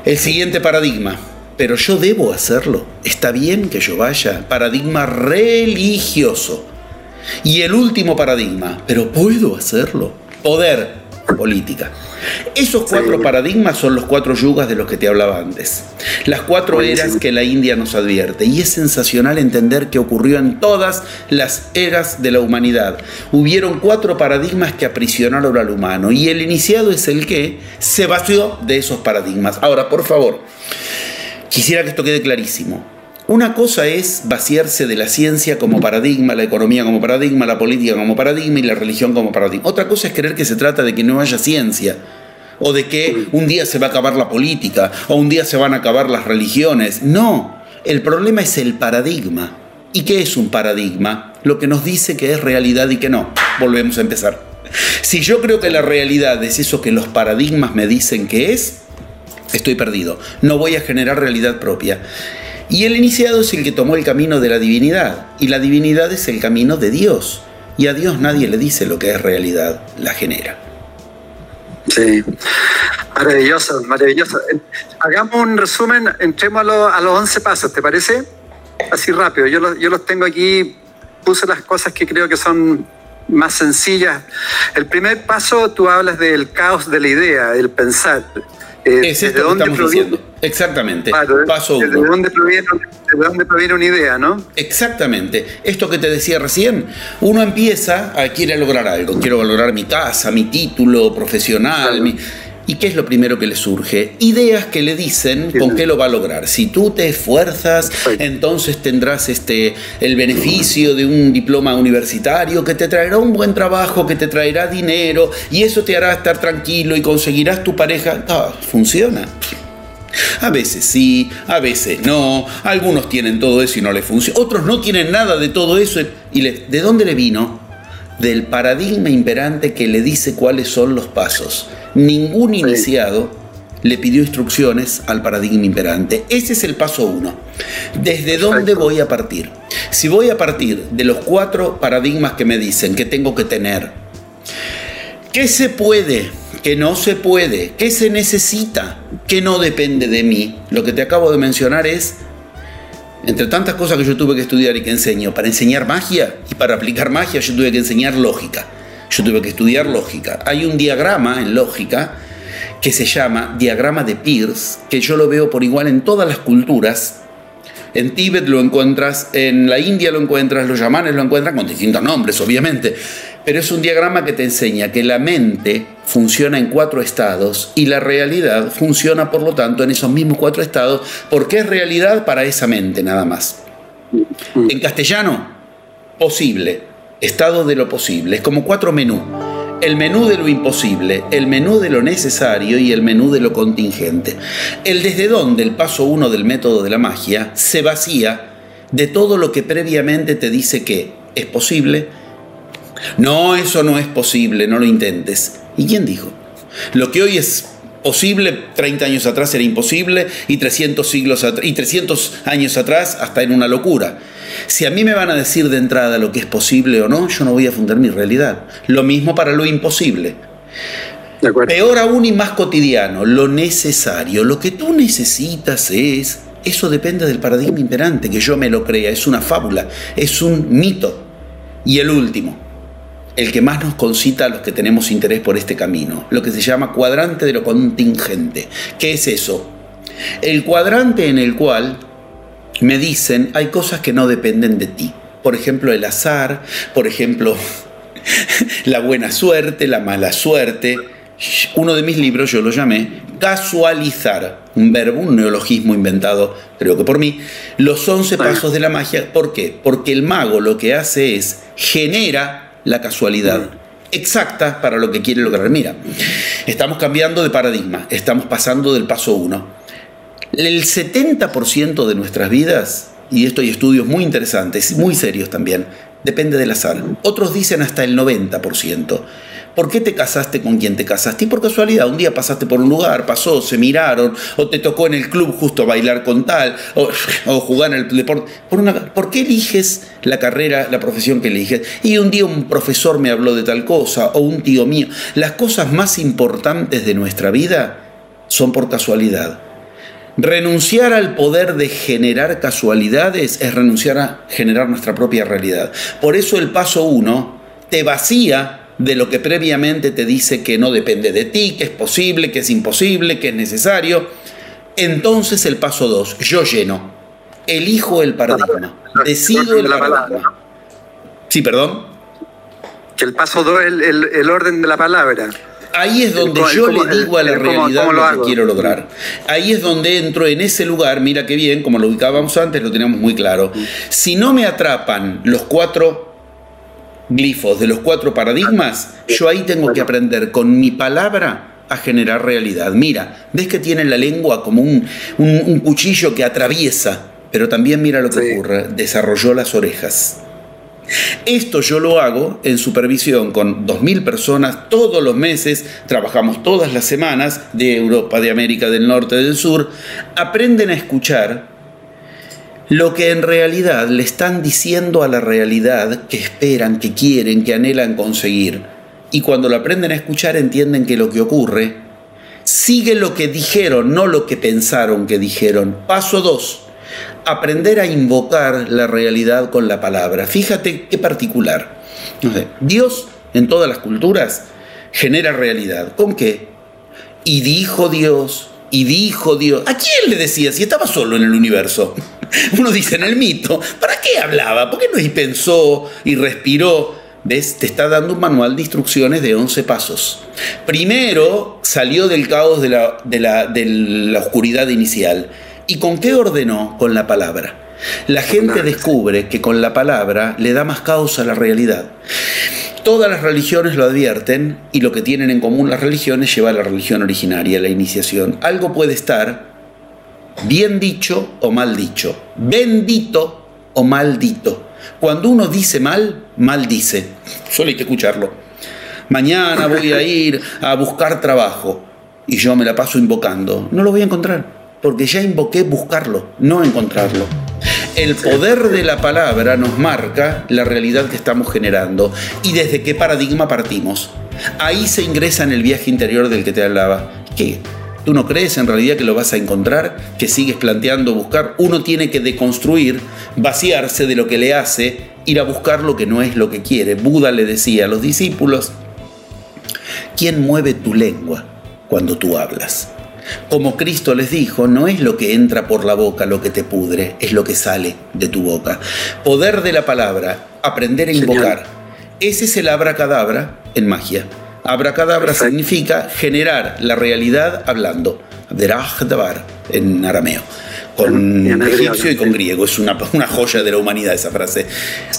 Speaker 3: El siguiente paradigma, pero yo debo hacerlo. ¿Está bien que yo vaya? Paradigma religioso. Y el último paradigma, pero puedo hacerlo. Poder, política. Esos cuatro paradigmas son los cuatro yugas de los que te hablaba antes. Las cuatro eras que la India nos advierte. Y es sensacional entender que ocurrió en todas las eras de la humanidad. Hubieron cuatro paradigmas que aprisionaron al humano. Y el iniciado es el que se vació de esos paradigmas. Ahora, por favor, quisiera que esto quede clarísimo. Una cosa es vaciarse de la ciencia como paradigma, la economía como paradigma, la política como paradigma y la religión como paradigma. Otra cosa es creer que se trata de que no haya ciencia o de que un día se va a acabar la política o un día se van a acabar las religiones. No, el problema es el paradigma. ¿Y qué es un paradigma? Lo que nos dice que es realidad y que no. Volvemos a empezar. Si yo creo que la realidad es eso que los paradigmas me dicen que es, estoy perdido. No voy a generar realidad propia. Y el iniciado es el que tomó el camino de la divinidad, y la divinidad es el camino de Dios. Y a Dios nadie le dice lo que es realidad, la genera.
Speaker 2: Sí, maravilloso, maravilloso. Hagamos un resumen, entremos a, los 11 pasos, ¿te parece? Así rápido, yo los, yo los tengo aquí, puse las cosas que creo que son más sencillas. El primer paso, tú hablas del caos de la idea, el pensar.
Speaker 3: Eh, es esto dónde estamos diciendo. Exactamente. Paso
Speaker 2: uno. ¿De dónde, proviene, ¿De dónde proviene una idea, no?
Speaker 3: Exactamente. Esto que te decía recién, uno empieza a quiere lograr algo. Quiero lograr mi casa, mi título profesional, mi ¿Y qué es lo primero que le surge? Ideas que le dicen con qué lo va a lograr. Si tú te esfuerzas, entonces tendrás este, el beneficio de un diploma universitario que te traerá un buen trabajo, que te traerá dinero y eso te hará estar tranquilo y conseguirás tu pareja. Ah, funciona. A veces sí, a veces no. Algunos tienen todo eso y no les funciona. Otros no tienen nada de todo eso. ¿Y de dónde le vino? Del paradigma imperante que le dice cuáles son los pasos. Ningún iniciado le pidió instrucciones al paradigma imperante. Ese es el paso uno. ¿Desde dónde voy a partir? Si voy a partir de los cuatro paradigmas que me dicen que tengo que tener, ¿qué se puede? ¿Qué no se puede? ¿Qué se necesita? ¿Qué no depende de mí? Lo que te acabo de mencionar es, entre tantas cosas que yo tuve que estudiar y que enseño, para enseñar magia y para aplicar magia yo tuve que enseñar lógica. Yo tuve que estudiar lógica. Hay un diagrama en lógica que se llama diagrama de Peirce, que yo lo veo por igual en todas las culturas. En Tíbet lo encuentras, en la India lo encuentras, los yamanes lo encuentran con distintos nombres, obviamente. Pero es un diagrama que te enseña que la mente funciona en cuatro estados y la realidad funciona, por lo tanto, en esos mismos cuatro estados, porque es realidad para esa mente nada más. En castellano, posible estado de lo posible. Es como cuatro menús. El menú de lo imposible, el menú de lo necesario y el menú de lo contingente. El desde dónde, el paso uno del método de la magia, se vacía de todo lo que previamente te dice que es posible. No, eso no es posible, no lo intentes. ¿Y quién dijo? Lo que hoy es posible 30 años atrás era imposible y 300, siglos y 300 años atrás hasta era una locura. Si a mí me van a decir de entrada lo que es posible o no, yo no voy a fundar mi realidad. Lo mismo para lo imposible. Peor aún y más cotidiano, lo necesario. Lo que tú necesitas es... Eso depende del paradigma imperante, que yo me lo crea. Es una fábula, es un mito. Y el último, el que más nos concita a los que tenemos interés por este camino, lo que se llama cuadrante de lo contingente. ¿Qué es eso? El cuadrante en el cual me dicen hay cosas que no dependen de ti. Por ejemplo, el azar, por ejemplo, la buena suerte, la mala suerte. Uno de mis libros yo lo llamé casualizar, un verbo, un neologismo inventado creo que por mí, los 11 pasos de la magia. ¿Por qué? Porque el mago lo que hace es genera la casualidad exacta para lo que quiere lograr. Mira, estamos cambiando de paradigma, estamos pasando del paso 1. El 70% de nuestras vidas, y esto hay estudios muy interesantes, muy serios también, depende del azar. Otros dicen hasta el 90%. ¿Por qué te casaste con quien te casaste? Y por casualidad, un día pasaste por un lugar, pasó, se miraron, o te tocó en el club justo bailar con tal, o, jugar en el deporte. Por, ¿Por qué eliges la carrera, la profesión que eliges? Y un día un profesor me habló de tal cosa, o un tío mío. Las cosas más importantes de nuestra vida son por casualidad. Renunciar al poder de generar casualidades es renunciar a generar nuestra propia realidad. Por eso el paso uno te vacía de lo que previamente te dice que no depende de ti, que es posible, que es imposible, que es necesario. Entonces el paso dos, yo lleno, elijo el paradigma, decido el paradigma. Sí, perdón.
Speaker 2: Que el paso dos es el orden de la palabra.
Speaker 3: Ahí es donde yo le digo a la realidad lo, que quiero lograr. Ahí es donde entro en ese lugar, mira qué bien, como lo ubicábamos antes, lo teníamos muy claro. Si no me atrapan los cuatro glifos de los cuatro paradigmas, yo ahí tengo que aprender con mi palabra a generar realidad. Mira, ves que tiene la lengua como un, un cuchillo que atraviesa, pero también mira lo que ocurre, desarrolló las orejas. Esto yo lo hago en supervisión con 2.000 personas todos los meses, trabajamos todas las semanas de Europa, de América del Norte, del Sur, aprenden a escuchar lo que en realidad le están diciendo a la realidad que esperan, que quieren, que anhelan conseguir. Y cuando lo aprenden a escuchar entienden que lo que ocurre sigue lo que dijeron, no lo que pensaron que dijeron. Paso 2 aprender a invocar la realidad con la palabra. Fíjate qué particular. Dios en todas las culturas genera realidad. ¿Con qué? Y dijo Dios, y dijo Dios. ¿A quién le decía si estaba solo en el universo? Uno dice en el mito, ¿para qué hablaba? ¿Por qué no y pensó y respiró? ¿Ves? Te está dando un manual de instrucciones de 11 pasos. Primero salió del caos de la, de la, de la oscuridad inicial ¿Y con qué ordenó? Con la palabra. La gente descubre que con la palabra le da más causa a la realidad. Todas las religiones lo advierten y lo que tienen en común las religiones lleva a la religión originaria, la iniciación. Algo puede estar bien dicho o mal dicho, bendito o maldito. Cuando uno dice mal, mal dice. Solo hay que escucharlo. Mañana voy a ir a buscar trabajo y yo me la paso invocando. No lo voy a encontrar porque ya invoqué buscarlo, no encontrarlo. El poder de la palabra nos marca la realidad que estamos generando y desde qué paradigma partimos. Ahí se ingresa en el viaje interior del que te hablaba. ¿Qué? ¿Tú no crees en realidad que lo vas a encontrar? ¿Que sigues planteando buscar? Uno tiene que deconstruir, vaciarse de lo que le hace, ir a buscar lo que no es lo que quiere. Buda le decía a los discípulos, ¿quién mueve tu lengua cuando tú hablas? Como Cristo les dijo, no es lo que entra por la boca lo que te pudre, es lo que sale de tu boca. Poder de la palabra, aprender a invocar. Ese es el abracadabra en magia. Abracadabra significa generar la realidad hablando. Derajdabar en arameo con egipcio y con griego. Es una, una, joya de la humanidad esa frase.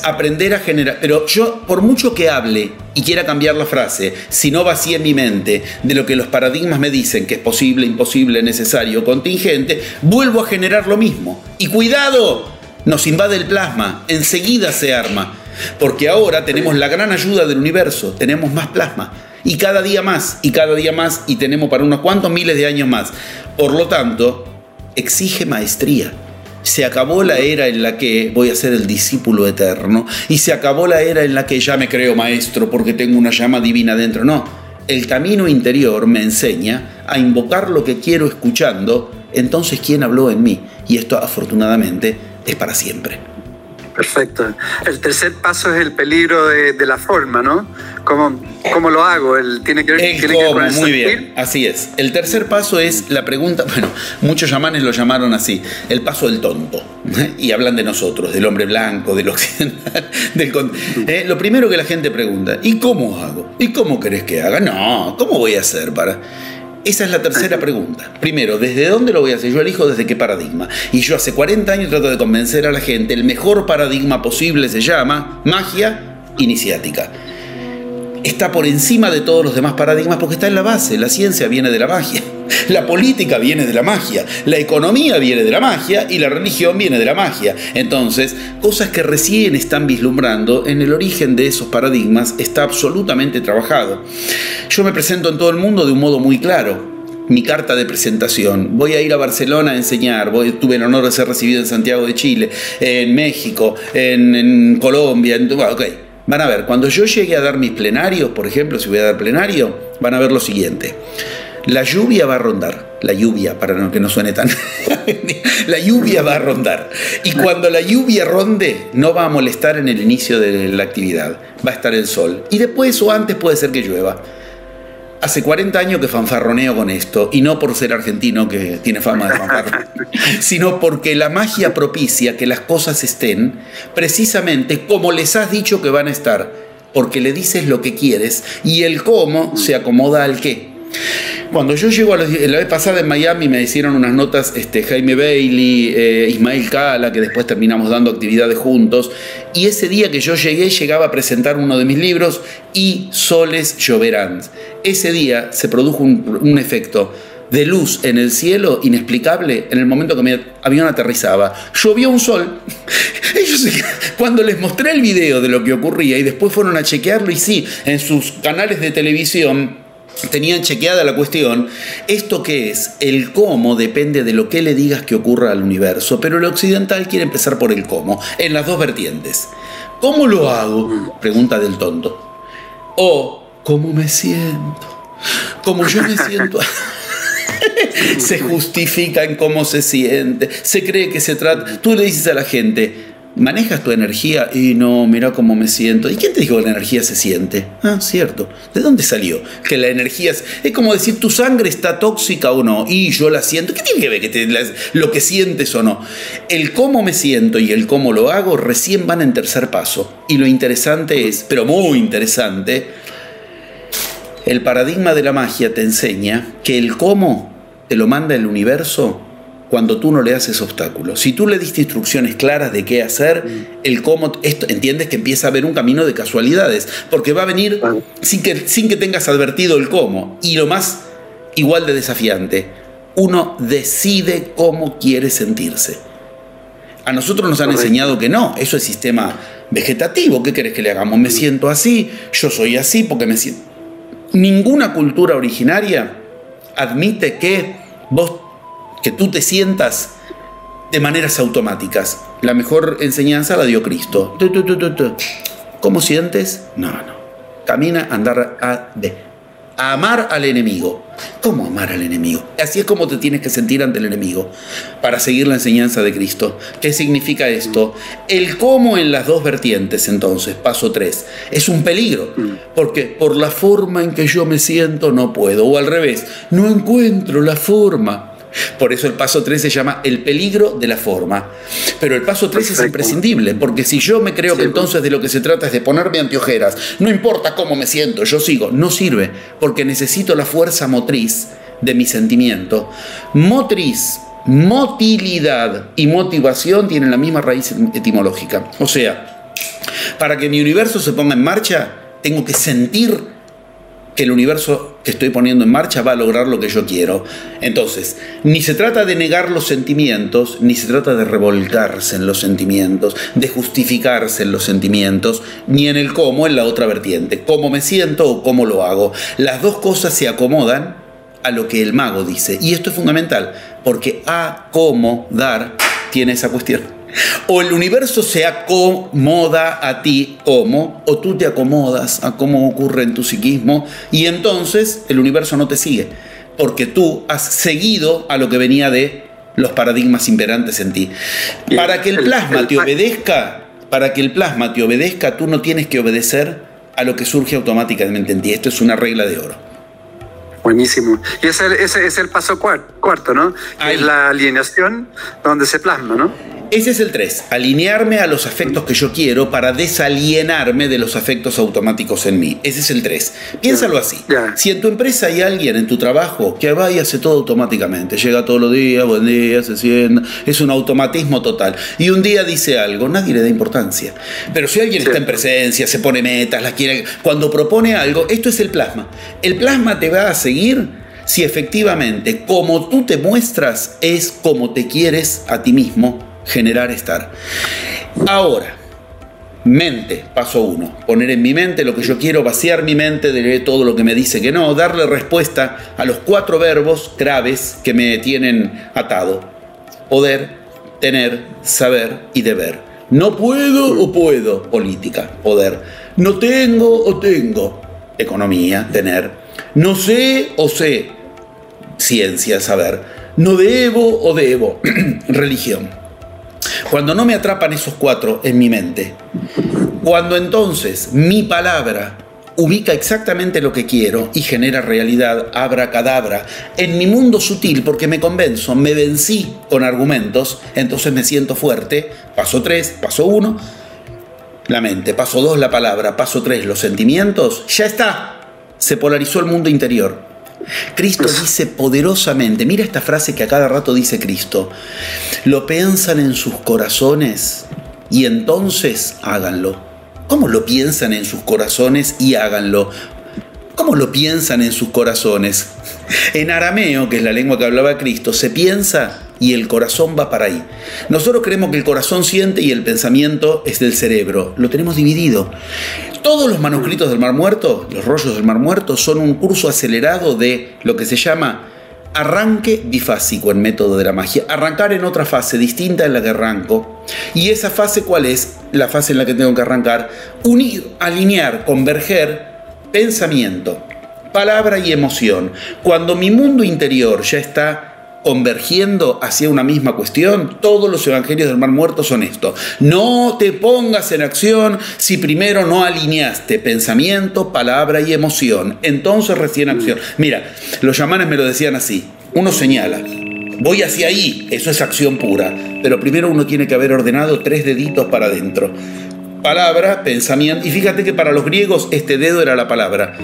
Speaker 3: Aprender a generar. Pero yo, por mucho que hable y quiera cambiar la frase, si no vacíe en mi mente de lo que los paradigmas me dicen que es posible, imposible, necesario, contingente, vuelvo a generar lo mismo. Y cuidado, nos invade el plasma, enseguida se arma. Porque ahora tenemos la gran ayuda del universo, tenemos más plasma. Y cada día más, y cada día más, y tenemos para unos cuantos miles de años más. Por lo tanto, exige maestría. Se acabó la era en la que voy a ser el discípulo eterno y se acabó la era en la que ya me creo maestro porque tengo una llama divina dentro. No, el camino interior me enseña a invocar lo que quiero escuchando, entonces ¿quién habló en mí? Y esto afortunadamente es para siempre.
Speaker 2: Perfecto. El tercer paso es el peligro de, la forma, ¿no? ¿Cómo, ¿Cómo, lo hago? El, tiene que ver,
Speaker 3: el cómo, muy bien, así es. El tercer paso es la pregunta, bueno, muchos chamanes lo llamaron así, el paso del tonto. Y hablan de nosotros, del hombre blanco, del occidental. Del, ¿eh? lo primero que la gente pregunta, ¿y cómo hago? ¿Y cómo querés que haga? No, ¿cómo voy a hacer para...? Esa es la tercera pregunta. Primero, ¿desde dónde lo voy a hacer? Yo elijo desde qué paradigma. Y yo hace 40 años trato de convencer a la gente, el mejor paradigma posible se llama magia iniciática. Está por encima de todos los demás paradigmas porque está en la base. La ciencia viene de la magia. La política viene de la magia, la economía viene de la magia y la religión viene de la magia. Entonces, cosas que recién están vislumbrando en el origen de esos paradigmas está absolutamente trabajado. Yo me presento en todo el mundo de un modo muy claro mi carta de presentación. Voy a ir a Barcelona a enseñar. Voy, tuve el honor de ser recibido en Santiago de Chile, en México, en, Colombia. En, Van a ver, cuando yo llegue a dar mis plenarios, por ejemplo, si voy a dar plenario, van a ver lo siguiente. La lluvia va a rondar, la lluvia, para que no suene tan... la lluvia va a rondar. Y cuando la lluvia ronde, no va a molestar en el inicio de la actividad, va a estar el sol. Y después o antes puede ser que llueva. Hace 40 años que fanfarroneo con esto, y no por ser argentino, que tiene fama de fanfarroneo, sino porque la magia propicia que las cosas estén precisamente como les has dicho que van a estar, porque le dices lo que quieres y el cómo se acomoda al qué. Cuando yo llego a la, vez pasada en Miami me hicieron unas notas este, Jaime Bailey, eh, Ismael Cala, que después terminamos dando actividades juntos, y ese día que yo llegué llegaba a presentar uno de mis libros y soles lloverán. Ese día se produjo un, efecto de luz en el cielo inexplicable en el momento que mi avión aterrizaba. Llovió un sol. Ellos, cuando les mostré el video de lo que ocurría y después fueron a chequearlo y sí, en sus canales de televisión tenían chequeada la cuestión, ¿esto qué es? El cómo depende de lo que le digas que ocurra al universo, pero el occidental quiere empezar por el cómo, en las dos vertientes. ¿Cómo lo hago? Pregunta del tonto. O, ¿cómo me siento? Como yo me siento... se justifica en cómo se siente, se cree que se trata... Tú le dices a la gente, manejas tu energía y no, mira cómo me siento. ¿Y quién te dijo que la energía se siente? Ah, cierto. ¿De dónde salió? Que la energía es, como decir tu sangre está tóxica o no y yo la siento. ¿Qué tiene que ver que lo que sientes o no? El cómo me siento y el cómo lo hago recién van en tercer paso. Y lo interesante es, pero muy interesante, el paradigma de la magia te enseña que el cómo te lo manda el universo cuando tú no le haces obstáculos. Si tú le diste instrucciones claras de qué hacer, mm. el cómo, esto, entiendes que empieza a haber un camino de casualidades, porque va a venir sin que, sin que tengas advertido el cómo. Y lo más igual de desafiante, uno decide cómo quiere sentirse. A nosotros nos han enseñado que no, eso es sistema vegetativo, ¿qué querés que le hagamos? Me siento así, yo soy así porque me siento... Ninguna cultura originaria admite que vos que tú te sientas de maneras automáticas. La mejor enseñanza la dio Cristo. ¿Cómo sientes? No, no. Camina, andar a de. A amar al enemigo. ¿Cómo amar al enemigo? Así es como te tienes que sentir ante el enemigo para seguir la enseñanza de Cristo. ¿Qué significa esto? El cómo en las dos vertientes, entonces, paso 3, es un peligro. Porque por la forma en que yo me siento no puedo. O al revés, no encuentro la forma. Por eso el paso 3 se llama el peligro de la forma. Pero el paso 3 es imprescindible, porque si yo me creo que entonces de lo que se trata es de ponerme anteojeras, no importa cómo me siento, yo sigo, no sirve, porque necesito la fuerza motriz de mi sentimiento. Motriz, motilidad y motivación tienen la misma raíz etimológica. O sea, para que mi universo se ponga en marcha, tengo que sentir que el universo que estoy poniendo en marcha va a lograr lo que yo quiero. Entonces, ni se trata de negar los sentimientos, ni se trata de revolcarse en los sentimientos, de justificarse en los sentimientos, ni en el cómo en la otra vertiente, cómo me siento o cómo lo hago. Las dos cosas se acomodan a lo que el mago dice. Y esto es fundamental, porque a cómo dar tiene esa cuestión. O el universo se acomoda a ti como, o tú te acomodas a cómo ocurre en tu psiquismo, y entonces el universo no te sigue, porque tú has seguido a lo que venía de los paradigmas imperantes en ti. Para que el plasma te obedezca, para que el plasma te obedezca, tú no tienes que obedecer a lo que surge automáticamente en ti. Esto es una regla de oro.
Speaker 2: Buenísimo. Y ese, es el paso cuarto, ¿no? Es la alineación donde se plasma, ¿no?
Speaker 3: Ese es el 3, alinearme a los afectos que yo quiero para desalienarme de los afectos automáticos en mí. Ese es el 3. Piénsalo así. Si en tu empresa hay alguien en tu trabajo que va y hace todo automáticamente, llega todos los días, buen día, se sienta, es un automatismo total. Y un día dice algo, nadie le da importancia. Pero si alguien está en presencia, se pone metas, las quiere, cuando propone algo, esto es el plasma. El plasma te va a seguir si efectivamente como tú te muestras es como te quieres a ti mismo generar estar. Ahora, mente, paso uno, poner en mi mente lo que yo quiero, vaciar mi mente de todo lo que me dice que no, darle respuesta a los cuatro verbos graves que me tienen atado. Poder, tener, saber y deber. No puedo o puedo, política, poder. No tengo o tengo, economía, tener. No sé o sé, ciencia, saber. No debo o debo, religión. Cuando no me atrapan esos cuatro en mi mente, cuando entonces mi palabra ubica exactamente lo que quiero y genera realidad, abra cadabra, en mi mundo sutil, porque me convenzo, me vencí con argumentos, entonces me siento fuerte, paso tres, paso uno, la mente, paso dos, la palabra, paso tres, los sentimientos, ya está, se polarizó el mundo interior. Cristo dice poderosamente, mira esta frase que a cada rato dice Cristo, lo piensan en sus corazones y entonces háganlo. ¿Cómo lo piensan en sus corazones y háganlo? ¿Cómo lo piensan en sus corazones? En arameo, que es la lengua que hablaba Cristo, se piensa y el corazón va para ahí. Nosotros creemos que el corazón siente y el pensamiento es del cerebro. Lo tenemos dividido. Todos los manuscritos del Mar Muerto, los rollos del Mar Muerto, son un curso acelerado de lo que se llama arranque bifásico en método de la magia. Arrancar en otra fase distinta en la que arranco. ¿Y esa fase cuál es? La fase en la que tengo que arrancar. Unir, alinear, converger pensamiento, palabra y emoción. Cuando mi mundo interior ya está convergiendo hacia una misma cuestión, todos los evangelios del mar muerto son esto. No te pongas en acción si primero no alineaste pensamiento, palabra y emoción. Entonces recién acción. Mira, los chamanes me lo decían así. Uno señala, voy hacia ahí, eso es acción pura. Pero primero uno tiene que haber ordenado tres deditos para adentro palabra, pensamiento. Y fíjate que para los griegos este dedo era la palabra,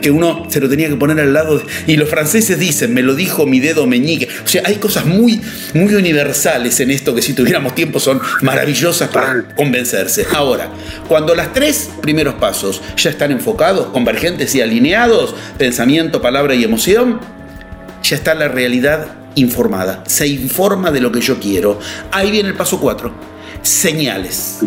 Speaker 3: que uno se lo tenía que poner al lado. y los franceses dicen, me lo dijo mi dedo meñique. O sea, hay cosas muy, muy universales en esto que si tuviéramos tiempo son maravillosas para convencerse. Ahora, cuando las tres primeros pasos ya están enfocados, convergentes y alineados, pensamiento, palabra y emoción, ya está la realidad informada. Se informa de lo que yo quiero. Ahí viene el paso cuatro. Señales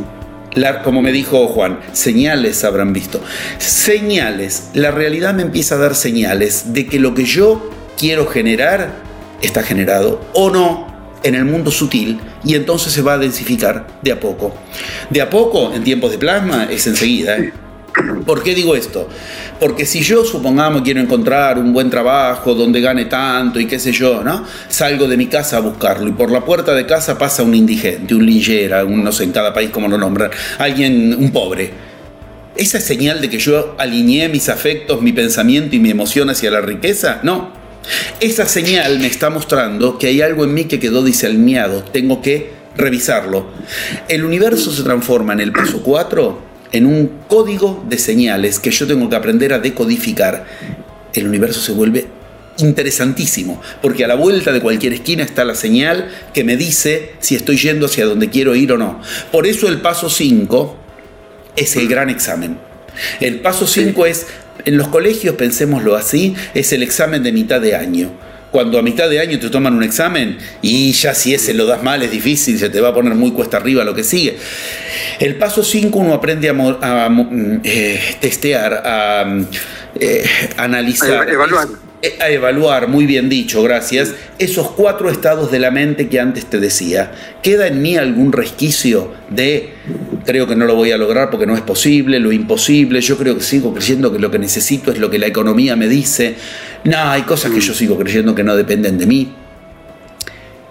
Speaker 3: como me dijo Juan, señales habrán visto. Señales. La realidad me empieza a dar señales de que lo que yo quiero generar está generado o no en el mundo sutil y entonces se va a densificar de a poco. De a poco, en tiempos de plasma, es enseguida. ¿eh? ¿Por qué digo esto? Porque si yo, supongamos, quiero encontrar un buen trabajo donde gane tanto y qué sé yo, ¿no? Salgo de mi casa a buscarlo y por la puerta de casa pasa un indigente, un lillera, un, no sé en cada país cómo lo nombran, alguien, un pobre. ¿Esa es señal de que yo alineé mis afectos, mi pensamiento y mi emoción hacia la riqueza? No. Esa señal me está mostrando que hay algo en mí que quedó disalineado. Tengo que revisarlo. El universo se transforma en el paso 4 en un código de señales que yo tengo que aprender a decodificar, el universo se vuelve interesantísimo, porque a la vuelta de cualquier esquina está la señal que me dice si estoy yendo hacia donde quiero ir o no. Por eso el paso 5 es el gran examen. El paso 5 es, en los colegios, pensémoslo así, es el examen de mitad de año cuando a mitad de año te toman un examen y ya si ese lo das mal es difícil, se te va a poner muy cuesta arriba lo que sigue. El paso 5 uno aprende a, mm, eh, testear, a eh, analizar.
Speaker 2: evaluar.
Speaker 3: A evaluar, muy bien dicho, gracias, esos cuatro estados de la mente que antes te decía. ¿Queda en mí algún resquicio de, creo que no lo voy a lograr porque no es posible, lo imposible, yo creo que sigo creyendo que lo que necesito es lo que la economía me dice? No, hay cosas que yo sigo creyendo que no dependen de mí.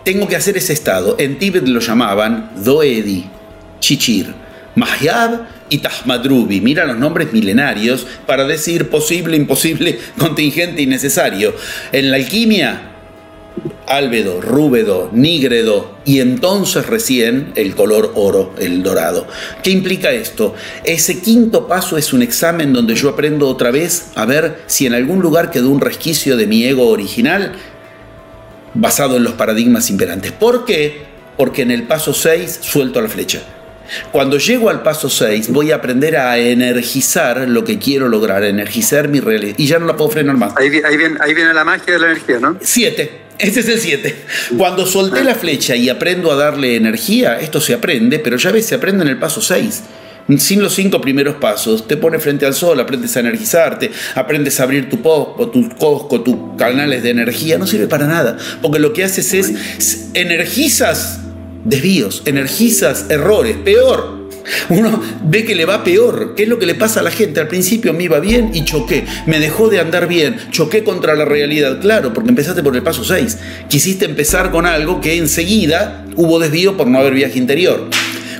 Speaker 3: Tengo que hacer ese estado. En Tíbet lo llamaban Doedi, Chichir. Mahyab y Tahmadrubi. Mira los nombres milenarios para decir posible, imposible, contingente y necesario. En la alquimia, álbedo, rúbedo, nígredo y entonces recién el color oro, el dorado. ¿Qué implica esto? Ese quinto paso es un examen donde yo aprendo otra vez a ver si en algún lugar quedó un resquicio de mi ego original basado en los paradigmas imperantes. ¿Por qué? Porque en el paso 6 suelto la flecha. Cuando llego al paso 6 voy a aprender a energizar lo que quiero lograr, energizar mi realidad. Y ya no la puedo frenar más.
Speaker 2: Ahí, viene, ahí viene la magia de la energía, ¿no?
Speaker 3: 7. Este es el 7. Cuando solté la flecha y aprendo a darle energía, esto se aprende, pero ya ves, se aprende en el paso 6 sin los cinco primeros pasos, te pones frente al sol, aprendes a energizarte, aprendes a abrir tu posco, tus cosco, tus canales de energía, no sirve para nada, porque lo que haces es energizas desvíos, energizas errores, peor. Uno ve que le va peor. ¿Qué es lo que le pasa a la gente? Al principio me iba bien y choqué. Me dejó de andar bien. Choqué contra la realidad. Claro, porque empezaste por el paso 6. Quisiste empezar con algo que enseguida hubo desvío por no haber viaje interior.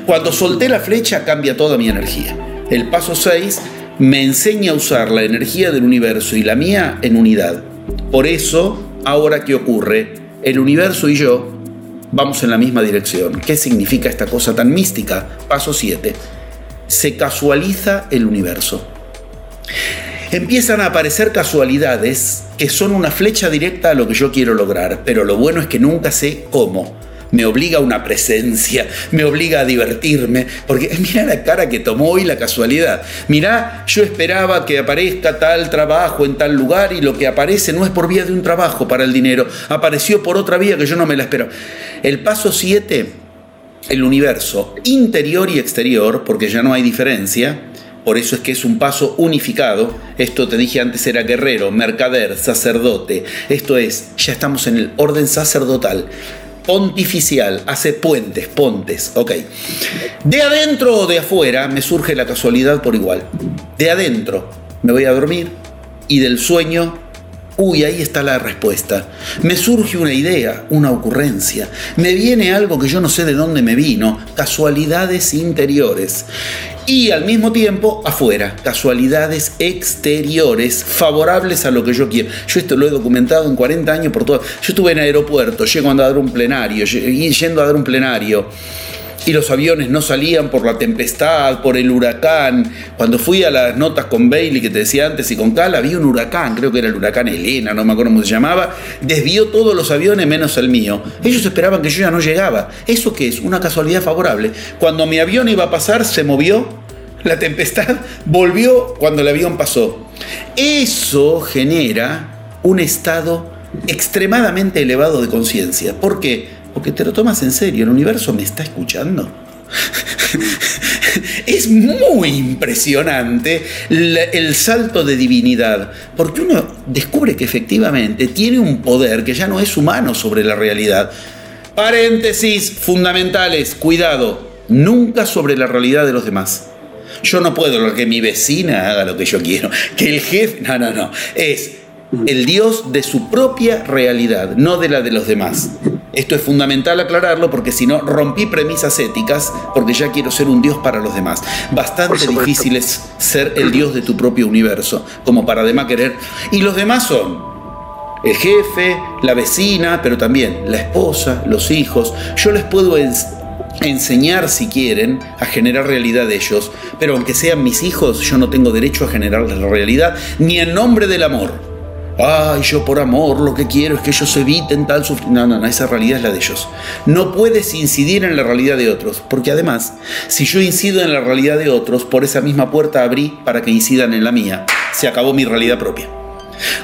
Speaker 3: Cuando solté la flecha cambia toda mi energía. El paso 6 me enseña a usar la energía del universo y la mía en unidad. Por eso, ahora qué ocurre, el universo y yo vamos en la misma dirección. ¿Qué significa esta cosa tan mística? Paso 7. Se casualiza el universo. Empiezan a aparecer casualidades que son una flecha directa a lo que yo quiero lograr, pero lo bueno es que nunca sé cómo me obliga a una presencia, me obliga a divertirme, porque mira la cara que tomó hoy la casualidad. Mira, yo esperaba que aparezca tal trabajo en tal lugar y lo que aparece no es por vía de un trabajo para el dinero, apareció por otra vía que yo no me la espero. El paso 7, el universo interior y exterior, porque ya no hay diferencia, por eso es que es un paso unificado. Esto te dije antes era guerrero, mercader, sacerdote. Esto es, ya estamos en el orden sacerdotal pontificial, hace puentes, pontes, ok. De adentro o de afuera me surge la casualidad por igual. De adentro me voy a dormir y del sueño Uy, ahí está la respuesta. Me surge una idea, una ocurrencia. Me viene algo que yo no sé de dónde me vino, casualidades interiores y al mismo tiempo afuera, casualidades exteriores favorables a lo que yo quiero. Yo esto lo he documentado en 40 años por todo. Yo estuve en aeropuerto, llego a dar un plenario, yendo a dar un plenario y los aviones no salían por la tempestad, por el huracán. Cuando fui a las notas con Bailey, que te decía antes, y con Cal, había un huracán, creo que era el huracán Elena, no me acuerdo cómo se llamaba, desvió todos los aviones menos el mío. Ellos esperaban que yo ya no llegaba. ¿Eso qué es? Una casualidad favorable. Cuando mi avión iba a pasar, se movió, la tempestad volvió cuando el avión pasó. Eso genera un estado extremadamente elevado de conciencia. ¿Por qué? Porque te lo tomas en serio, el universo me está escuchando. es muy impresionante el salto de divinidad, porque uno descubre que efectivamente tiene un poder que ya no es humano sobre la realidad. Paréntesis fundamentales, cuidado, nunca sobre la realidad de los demás. Yo no puedo que mi vecina haga lo que yo quiero, que el jefe, no, no, no, es el Dios de su propia realidad, no de la de los demás. Esto es fundamental aclararlo porque si no rompí premisas éticas porque ya quiero ser un Dios para los demás. Bastante difícil es ser el Dios de tu propio universo como para además querer. Y los demás son el jefe, la vecina, pero también la esposa, los hijos. Yo les puedo enseñar si quieren a generar realidad de ellos, pero aunque sean mis hijos, yo no tengo derecho a generarles la realidad ni en nombre del amor ay, yo por amor lo que quiero es que ellos eviten tal sufrimiento. No, no, no, esa realidad es la de ellos. No puedes incidir en la realidad de otros, porque además, si yo incido en la realidad de otros, por esa misma puerta abrí para que incidan en la mía. Se acabó mi realidad propia.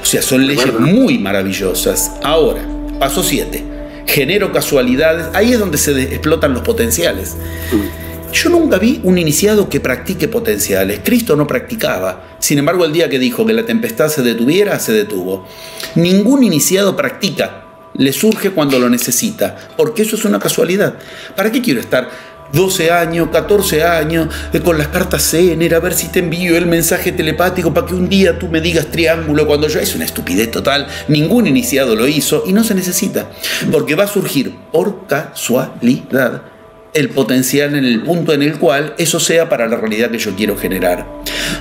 Speaker 3: O sea, son leyes muy maravillosas. Ahora, paso 7. Genero casualidades. Ahí es donde se explotan los potenciales. Mm. Yo nunca vi un iniciado que practique potenciales. Cristo no practicaba. Sin embargo, el día que dijo que la tempestad se detuviera, se detuvo. Ningún iniciado practica. Le surge cuando lo necesita. Porque eso es una casualidad. ¿Para qué quiero estar 12 años, 14 años, eh, con las cartas Zener, a ver si te envío el mensaje telepático para que un día tú me digas triángulo cuando yo... Es una estupidez total, ningún iniciado lo hizo y no se necesita, porque va a surgir por casualidad el potencial en el punto en el cual eso sea para la realidad que yo quiero generar.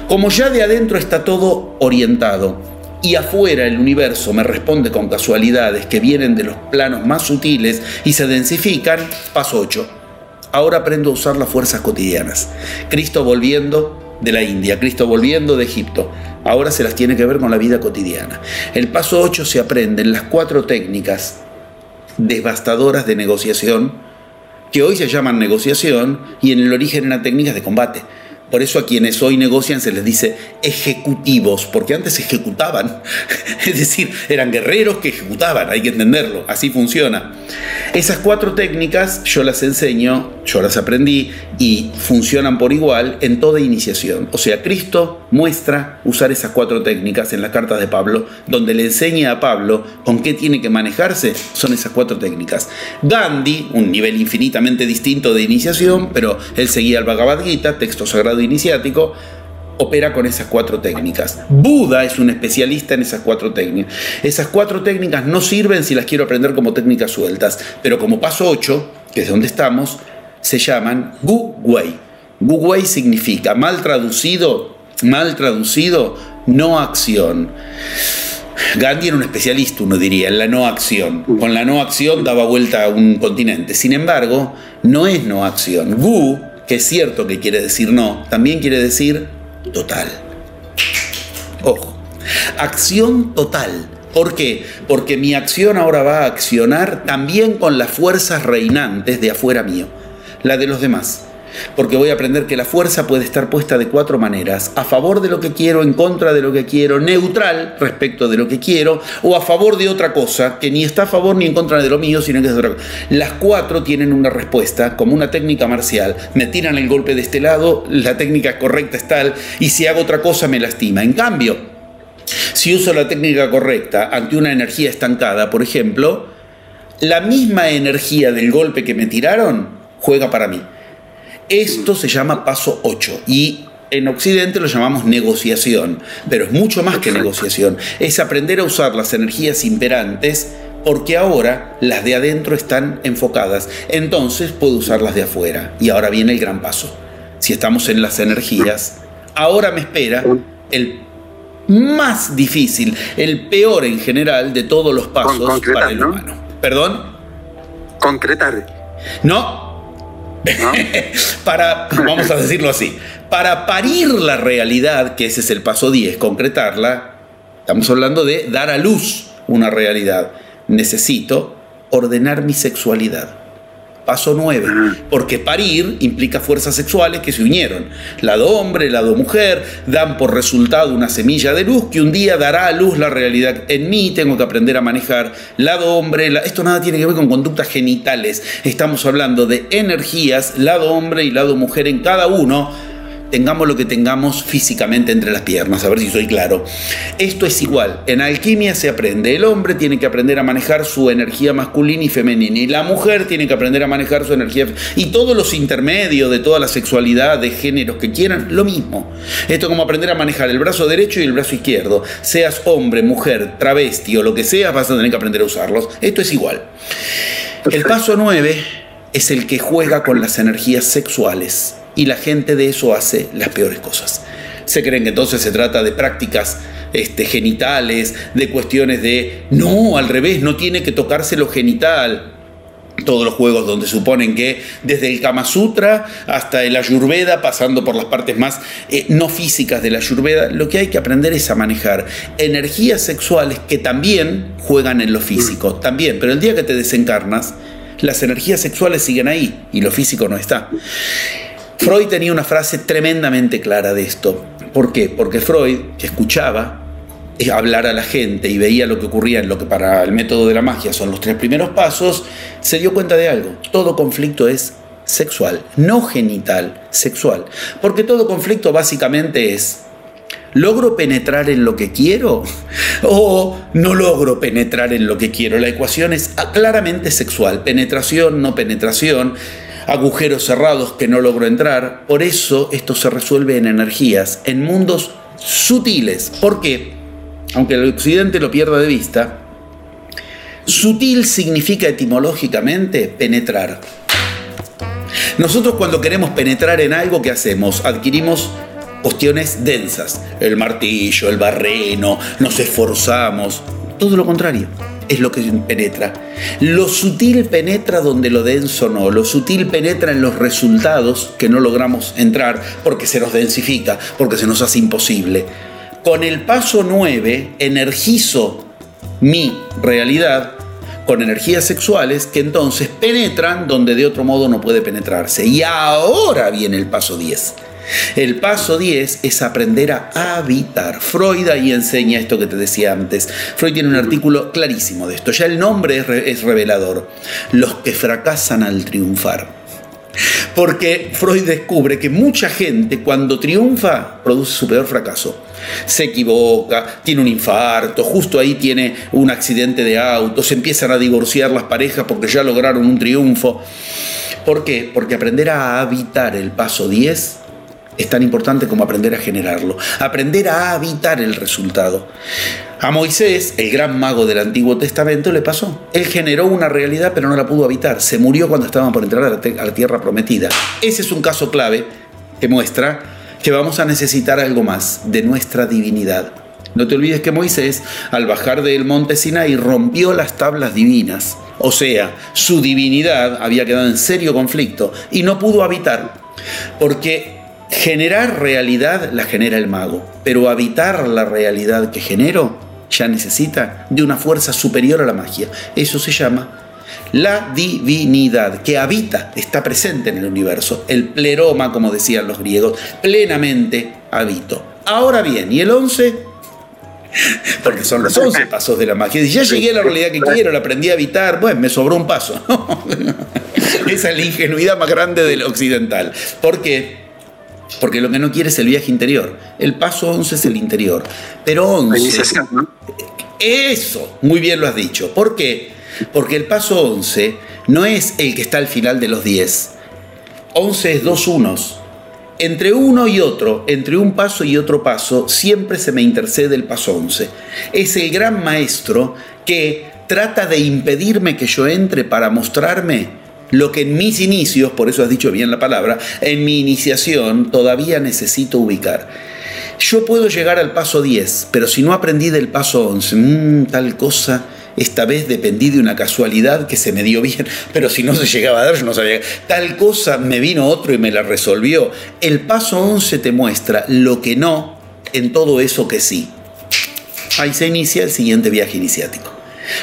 Speaker 3: Como ya de adentro está todo orientado y afuera el universo me responde con casualidades que vienen de los planos más sutiles y se densifican, paso 8. Ahora aprendo a usar las fuerzas cotidianas. Cristo volviendo de la India, Cristo volviendo de Egipto. Ahora se las tiene que ver con la vida cotidiana. El paso 8 se aprenden las cuatro técnicas devastadoras de negociación que hoy se llaman negociación y en el origen eran técnicas de combate. Por eso a quienes hoy negocian se les dice ejecutivos, porque antes ejecutaban. Es decir, eran guerreros que ejecutaban, hay que entenderlo, así funciona. Esas cuatro técnicas yo las enseño, yo las aprendí y funcionan por igual en toda iniciación. O sea, Cristo muestra usar esas cuatro técnicas en las cartas de Pablo, donde le enseña a Pablo con qué tiene que manejarse, son esas cuatro técnicas. Gandhi, un nivel infinitamente distinto de iniciación, pero él seguía el Bhagavad Gita, texto sagrado iniciático, opera con esas cuatro técnicas. Buda es un especialista en esas cuatro técnicas. Esas cuatro técnicas no sirven si las quiero aprender como técnicas sueltas, pero como paso 8, que es donde estamos, se llaman Gu Wei. Gu Wei significa, mal traducido, mal traducido, no acción. Gandhi era un especialista, uno diría, en la no acción. Con la no acción daba vuelta a un continente. Sin embargo, no es no acción. Gu que es cierto que quiere decir no, también quiere decir total. Ojo, acción total. ¿Por qué? Porque mi acción ahora va a accionar también con las fuerzas reinantes de afuera mío, la de los demás porque voy a aprender que la fuerza puede estar puesta de cuatro maneras, a favor de lo que quiero, en contra de lo que quiero, neutral respecto de lo que quiero, o a favor de otra cosa, que ni está a favor ni en contra de lo mío, sino que es otra cosa. Las cuatro tienen una respuesta, como una técnica marcial. Me tiran el golpe de este lado, la técnica correcta es tal, y si hago otra cosa me lastima. En cambio, si uso la técnica correcta ante una energía estancada, por ejemplo, la misma energía del golpe que me tiraron juega para mí. Esto se llama paso 8 y en Occidente lo llamamos negociación, pero es mucho más que negociación. Es aprender a usar las energías imperantes porque ahora las de adentro están enfocadas. Entonces puedo usar las de afuera. Y ahora viene el gran paso. Si estamos en las energías, ahora me espera el más difícil, el peor en general de todos los pasos para el humano. ¿Perdón?
Speaker 2: Concretar.
Speaker 3: No, para, vamos a decirlo así, para parir la realidad, que ese es el paso 10, concretarla, estamos hablando de dar a luz una realidad. Necesito ordenar mi sexualidad. Paso 9. Porque parir implica fuerzas sexuales que se unieron. Lado hombre, lado mujer, dan por resultado una semilla de luz que un día dará a luz la realidad en mí. Tengo que aprender a manejar lado hombre. Esto nada tiene que ver con conductas genitales. Estamos hablando de energías, lado hombre y lado mujer en cada uno tengamos lo que tengamos físicamente entre las piernas, a ver si soy claro. Esto es igual, en alquimia se aprende, el hombre tiene que aprender a manejar su energía masculina y femenina, y la mujer tiene que aprender a manejar su energía, y todos los intermedios de toda la sexualidad, de géneros que quieran, lo mismo. Esto es como aprender a manejar el brazo derecho y el brazo izquierdo, seas hombre, mujer, travesti o lo que sea, vas a tener que aprender a usarlos. Esto es igual. El paso 9 es el que juega con las energías sexuales y la gente de eso hace las peores cosas. Se creen que entonces se trata de prácticas este, genitales, de cuestiones de, no, al revés, no tiene que tocarse lo genital. Todos los juegos donde suponen que desde el Kama Sutra hasta el Ayurveda, pasando por las partes más eh, no físicas de la Ayurveda, lo que hay que aprender es a manejar energías sexuales que también juegan en lo físico, también, pero el día que te desencarnas, las energías sexuales siguen ahí y lo físico no está. Freud tenía una frase tremendamente clara de esto. ¿Por qué? Porque Freud, que escuchaba eh, hablar a la gente y veía lo que ocurría en lo que para el método de la magia son los tres primeros pasos, se dio cuenta de algo. Todo conflicto es sexual, no genital, sexual. Porque todo conflicto básicamente es, ¿logro penetrar en lo que quiero? ¿O no logro penetrar en lo que quiero? La ecuación es claramente sexual, penetración, no penetración agujeros cerrados que no logro entrar. Por eso esto se resuelve en energías, en mundos sutiles. ¿Por qué? Aunque el occidente lo pierda de vista, sutil significa etimológicamente penetrar. Nosotros cuando queremos penetrar en algo, ¿qué hacemos? Adquirimos cuestiones densas, el martillo, el barreno, nos esforzamos, todo lo contrario es lo que penetra. Lo sutil penetra donde lo denso no. Lo sutil penetra en los resultados que no logramos entrar porque se nos densifica, porque se nos hace imposible. Con el paso 9 energizo mi realidad con energías sexuales que entonces penetran donde de otro modo no puede penetrarse. Y ahora viene el paso 10 el paso 10 es aprender a habitar. Freud ahí enseña esto que te decía antes. Freud tiene un artículo clarísimo de esto. Ya el nombre es, revelador. Los que fracasan al triunfar. Porque Freud descubre que mucha gente cuando triunfa produce su peor fracaso. Se equivoca, tiene un infarto, justo ahí tiene un accidente de auto, se empiezan a divorciar las parejas porque ya lograron un triunfo. ¿Por qué? Porque aprender a habitar el paso 10 es tan importante como aprender a generarlo, aprender a habitar el resultado. A Moisés, el gran mago del Antiguo Testamento, le pasó. Él generó una realidad pero no la pudo habitar. Se murió cuando estaban por entrar a la, tierra prometida. Ese es un caso clave que muestra que vamos a necesitar algo más de nuestra divinidad. No te olvides que Moisés, al bajar del monte Sinai, rompió las tablas divinas. O sea, su divinidad había quedado en serio conflicto y no pudo habitar. Porque Generar realidad la genera el mago, pero habitar la realidad que genero ya necesita de una fuerza superior a la magia. Eso se llama la divinidad que habita, está presente en el universo. El pleroma, como decían los griegos, plenamente habito. Ahora bien, ¿y el 11? Porque son los 11 pasos de la magia. Y ya llegué a la realidad que quiero, la aprendí a habitar, bueno, me sobró un paso. Esa es la ingenuidad más grande del occidental. ¿Por qué? Porque lo que no quiere es el viaje interior. El paso 11 es el interior. Pero 11... Eso, muy bien lo has dicho. ¿Por qué? Porque el paso 11 no es el que está al final de los 10. 11 es dos unos. Entre uno y otro, entre un paso y otro paso, siempre se me intercede el paso 11. Es el gran maestro que trata de impedirme que yo entre para mostrarme lo que en mis inicios, por eso has dicho bien la palabra, en mi iniciación todavía necesito ubicar. Yo puedo llegar al paso 10, pero si no aprendí del paso 11, mmm, tal cosa, esta vez dependí de una casualidad que se me dio bien, pero si no se llegaba a dar, yo no sabía. Tal cosa me vino otro y me la resolvió. El paso 11 te muestra lo que no en todo eso que sí. Ahí se inicia el siguiente viaje iniciático.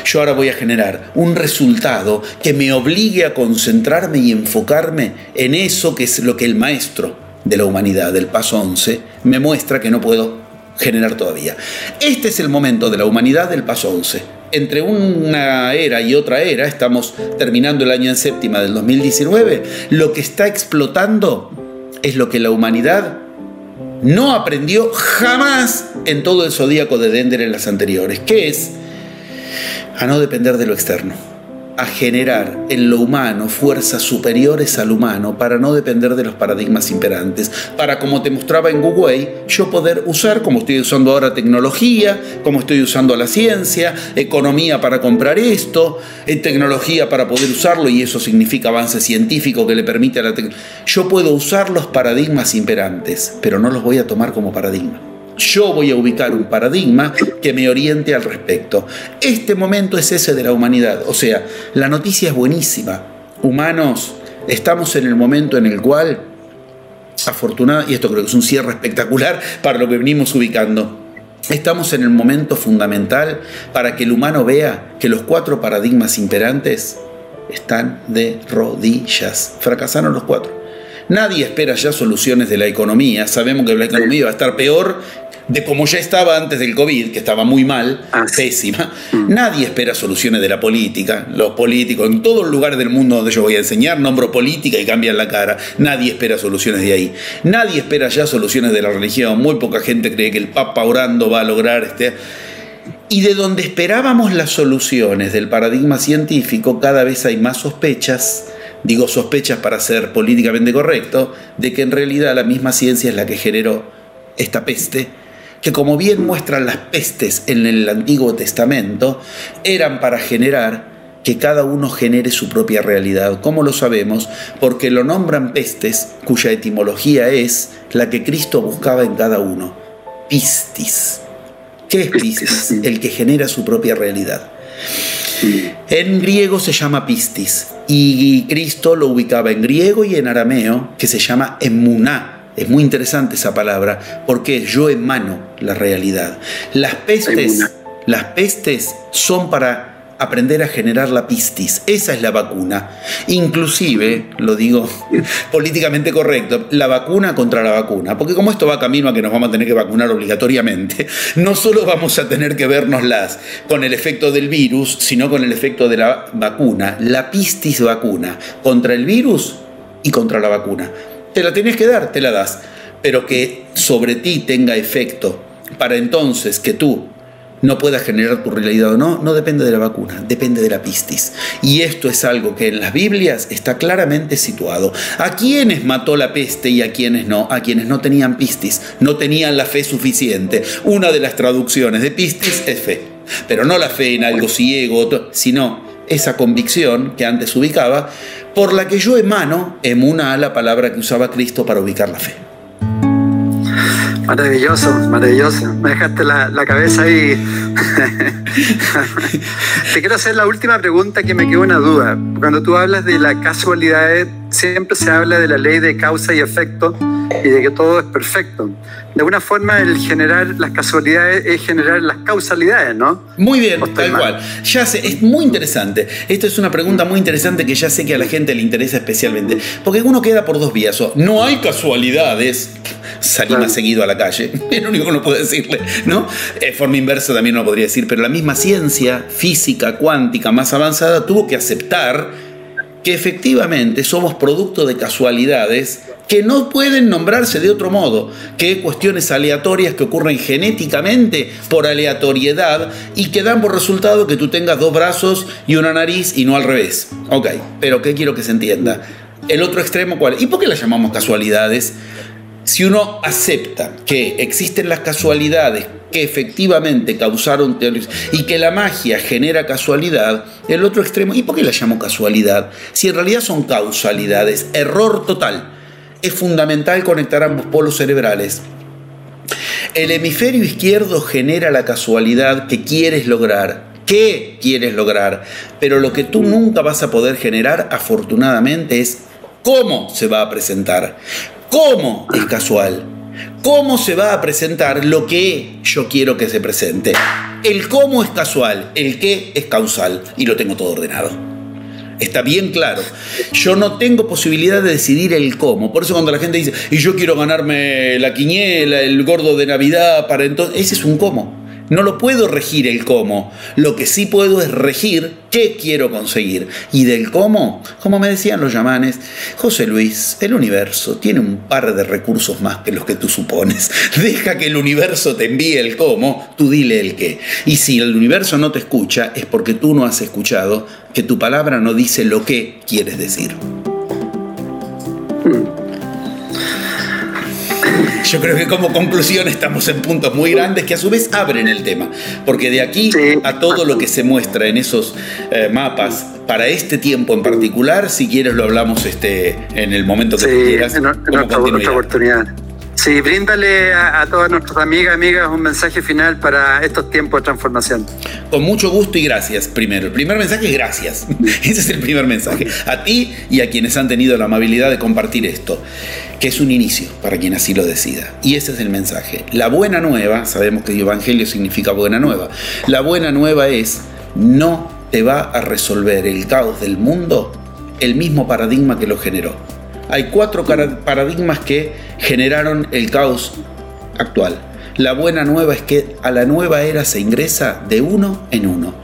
Speaker 3: Yo ahora voy a generar un resultado que me obligue a concentrarme y enfocarme en eso que es lo que el maestro de la humanidad, del paso 11, me muestra que no puedo generar todavía. Este es el momento de la humanidad del paso 11. Entre una era y otra era, estamos terminando el año en séptima del 2019, lo que está explotando es lo que la humanidad no aprendió jamás en todo el zodíaco de Dender en las anteriores, que es a no depender de lo externo, a generar en lo humano fuerzas superiores al humano para no depender de los paradigmas imperantes, para como te mostraba en Google, yo poder usar, como estoy usando ahora tecnología, como estoy usando la ciencia, economía para comprar esto, eh, tecnología para poder usarlo y eso significa avance científico que le permite a la tecnología. Yo puedo usar los paradigmas imperantes, pero no los voy a tomar como paradigma yo voy a ubicar un paradigma que me oriente al respecto. Este momento es ese de la humanidad. O sea, la noticia es buenísima. Humanos, estamos en el momento en el cual, afortunada, y esto creo que es un cierre espectacular para lo que venimos ubicando, estamos en el momento fundamental para que el humano vea que los cuatro paradigmas imperantes están de rodillas. Fracasaron los cuatro. Nadie espera ya soluciones de la economía. Sabemos que la economía va a estar peor de como ya estaba antes del COVID, que estaba muy mal, ah, pésima. Mm. Nadie espera soluciones de la política. Los políticos, en todos los lugares del mundo donde yo voy a enseñar, nombro política y cambian la cara. Nadie espera soluciones de ahí. Nadie espera ya soluciones de la religión. Muy poca gente cree que el Papa orando va a lograr este. Y de donde esperábamos las soluciones del paradigma científico, cada vez hay más sospechas digo sospechas para ser políticamente correcto, de que en realidad la misma ciencia es la que generó esta peste que como bien muestran las pestes en el Antiguo Testamento, eran para generar que cada uno genere su propia realidad. ¿Cómo lo sabemos? Porque lo nombran pestes, cuya etimología es la que Cristo buscaba en cada uno. Pistis. ¿Qué es pistis? El que genera su propia realidad. En griego se llama pistis y Cristo lo ubicaba en griego y en arameo que se llama emuná. Es muy interesante esa palabra porque yo emano la realidad. Las pestes, las pestes son para aprender a generar la pistis. Esa es la vacuna. Inclusive, lo digo políticamente correcto, la vacuna contra la vacuna. Porque como esto va camino a que nos vamos a tener que vacunar obligatoriamente, no solo vamos a tener que vernoslas con el efecto del virus, sino con el efecto de la vacuna. La pistis vacuna contra el virus y contra la vacuna. Te la tienes que dar, te la das. Pero que sobre ti tenga efecto para entonces que tú no pueda generar tu realidad o no, no depende de la vacuna, depende de la pistis. Y esto es algo que en las Biblias está claramente situado. ¿A quiénes mató la peste y a quiénes no? A quienes no tenían pistis, no tenían la fe suficiente. Una de las traducciones de pistis es fe, pero no la fe en algo ciego, sino esa convicción que antes ubicaba, por la que yo emano, emuna la palabra que usaba Cristo para ubicar la fe.
Speaker 2: Maravilloso, maravilloso. Me dejaste la, cabeza ahí. Te quiero hacer la última pregunta que me quedó una duda. Cuando tú hablas de la casualidad, siempre se habla de la ley de causa y efecto y de que todo es perfecto. De alguna forma, el generar las casualidades es generar las causalidades, ¿no?
Speaker 3: Muy bien, tal cual. Ya sé, es muy interesante. Esto es una pregunta muy interesante que ya sé que a la gente le interesa especialmente. Porque uno queda por dos vías. O no hay casualidades salir más seguido a la calle. Es lo único que uno puede decirle, ¿no? De forma inversa también uno podría decir, pero la misma ciencia física cuántica más avanzada tuvo que aceptar que efectivamente somos producto de casualidades que no pueden nombrarse de otro modo que cuestiones aleatorias que ocurren genéticamente por aleatoriedad y que dan por resultado que tú tengas dos brazos y una nariz y no al revés. Ok, pero ¿qué quiero que se entienda? El otro extremo, ¿cuál? ¿Y por qué las llamamos casualidades? Si uno acepta que existen las casualidades que efectivamente causaron y que la magia genera casualidad, el otro extremo, ¿y por qué la llamo casualidad? Si en realidad son causalidades, error total. Es fundamental conectar ambos polos cerebrales. El hemisferio izquierdo genera la casualidad que quieres lograr, ¿Qué quieres lograr? Pero lo que tú nunca vas a poder generar, afortunadamente, es cómo se va a presentar. ¿Cómo es casual? ¿Cómo se va a presentar lo que yo quiero que se presente? El cómo es casual, el qué es causal y lo tengo todo ordenado. Está bien claro. Yo no tengo posibilidad de decidir el cómo. Por eso cuando la gente dice, y yo quiero ganarme la quiñela, el gordo de Navidad, para entonces, ese es un cómo. No lo puedo regir el cómo. Lo que sí puedo es regir qué quiero conseguir. Y del cómo, como me decían los llamanes, José Luis, el universo tiene un par de recursos más que los que tú supones. Deja que el universo te envíe el cómo, tú dile el qué. Y si el universo no te escucha, es porque tú no has escuchado que tu palabra no dice lo que quieres decir. Yo creo que como conclusión estamos en puntos muy grandes que a su vez abren el tema, porque de aquí a todo lo que se muestra en esos eh, mapas para este tiempo en particular, si quieres lo hablamos este, en el momento que quieras. En,
Speaker 2: otra, oportunidad. Sí, bríndale a, a, todas nuestras amigas, amigas un mensaje final para estos tiempos de transformación.
Speaker 3: Con mucho gusto y gracias, primero. El primer mensaje es gracias. Ese es el primer mensaje. A ti y a quienes han tenido la amabilidad de compartir esto que es un inicio para quien así lo decida. Y ese es el mensaje. La buena nueva, sabemos que el Evangelio significa buena nueva, la buena nueva es, no te va a resolver el caos del mundo el mismo paradigma que lo generó. Hay cuatro paradigmas que generaron el caos actual. La buena nueva es que a la nueva era se ingresa de uno en uno.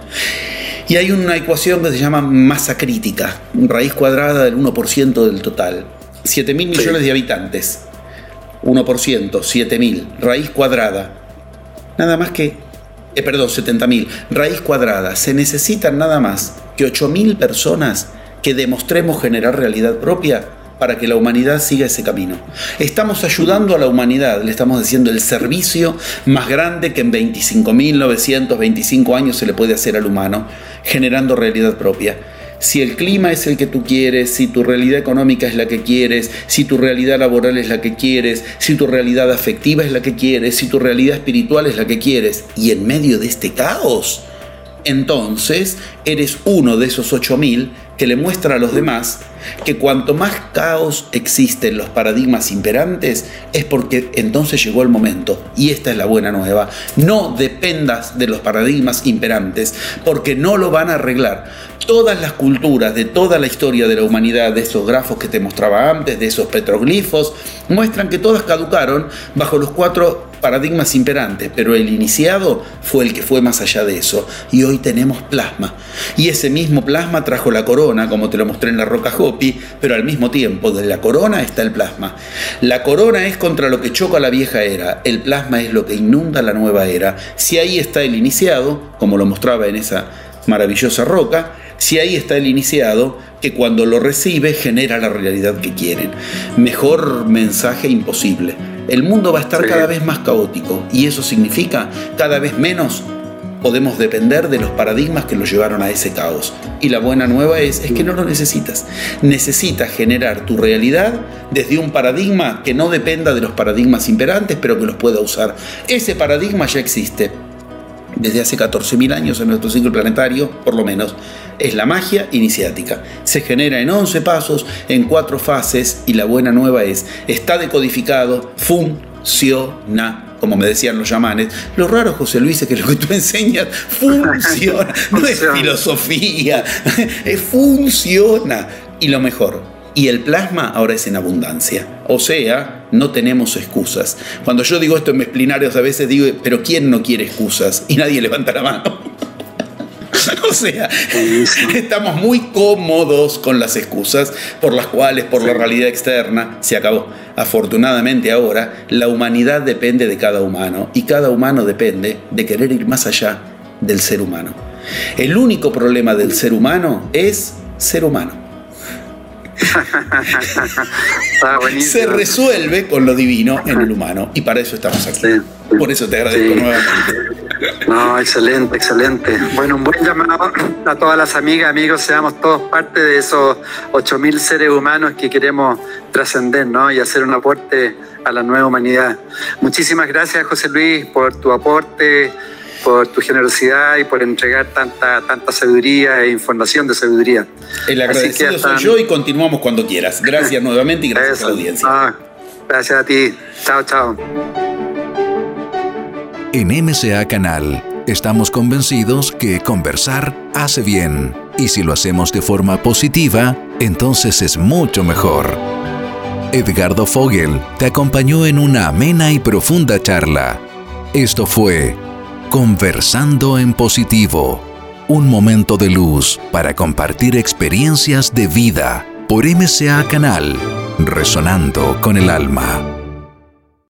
Speaker 3: Y hay una ecuación que se llama masa crítica, raíz cuadrada del 1% del total. 7 mil millones de habitantes. 1%, 7 mil. Raíz cuadrada. Nada más que, eh, perdón, 70 mil. Raíz cuadrada. Se necesitan nada más que 8 mil personas que demostremos generar realidad propia para que la humanidad siga ese camino. Estamos ayudando a la humanidad, le estamos diciendo el servicio más grande que en 25.925 años se le puede hacer al humano, generando realidad propia si el clima es el que tú quieres, si tu realidad económica es la que quieres, si tu realidad laboral es la que quieres, si tu realidad afectiva es la que quieres, si tu realidad espiritual es la que quieres, y en medio de este caos, entonces eres uno de esos 8000 que le muestra a los demás que cuanto más caos existe en los paradigmas imperantes es porque entonces llegó el momento. Y esta es la buena nueva. No dependas de los paradigmas imperantes porque no lo van a arreglar. Todas las culturas de toda la historia de la humanidad, de esos grafos que te mostraba antes, de esos petroglifos, muestran que todas caducaron bajo los cuatro paradigmas imperantes, pero el iniciado fue el que fue más allá de eso. Y hoy tenemos plasma. Y ese mismo plasma trajo la corona, como te lo mostré en la roca Hopi, pero al mismo tiempo de la corona está el plasma. La corona es contra lo que choca la vieja era, el plasma es lo que inunda la nueva era. Si ahí está el iniciado, como lo mostraba en esa maravillosa roca, si ahí está el iniciado, que cuando lo recibe genera la realidad que quieren. Mejor mensaje imposible. El mundo va a estar cada vez más caótico y eso significa cada vez menos podemos depender de los paradigmas que los llevaron a ese caos. Y la buena nueva es, es que no lo necesitas. Necesitas generar tu realidad desde un paradigma que no dependa de los paradigmas imperantes, pero que los pueda usar. Ese paradigma ya existe desde hace 14.000 años en nuestro ciclo planetario, por lo menos, es la magia iniciática. Se genera en 11 pasos, en 4 fases, y la buena nueva es, está decodificado, funciona como me decían los llamanes, lo raro, José Luis, es que lo que tú enseñas funciona, no es filosofía, funciona. Y lo mejor, y el plasma ahora es en abundancia. O sea, no tenemos excusas. Cuando yo digo esto en mis plenarios a veces digo, pero ¿quién no quiere excusas? Y nadie levanta la mano. o sea, estamos muy cómodos con las excusas por las cuales, por la realidad externa, se acabó. Afortunadamente ahora, la humanidad depende de cada humano y cada humano depende de querer ir más allá del ser humano. El único problema del ser humano es ser humano. Se resuelve con lo divino en el humano y para eso estamos aquí. Por eso te agradezco nuevamente.
Speaker 2: No, excelente, excelente. Bueno, un buen llamado a todas las amigas, amigos, seamos todos parte de esos 8.000 seres humanos que queremos trascender ¿no? y hacer un aporte a la nueva humanidad. Muchísimas gracias, José Luis, por tu aporte por tu generosidad y por entregar tanta, tanta sabiduría e información de sabiduría.
Speaker 3: El agradecido soy yo y continuamos cuando quieras. Gracias nuevamente y gracias a la audiencia. Ah,
Speaker 2: gracias a ti. Chao, chao.
Speaker 1: En MCA Canal estamos convencidos que conversar hace bien y si lo hacemos de forma positiva, entonces es mucho mejor. Edgardo Fogel te acompañó en una amena y profunda charla. Esto fue Conversando en positivo. Un momento de luz para compartir experiencias de vida por MCA Canal, resonando con el alma.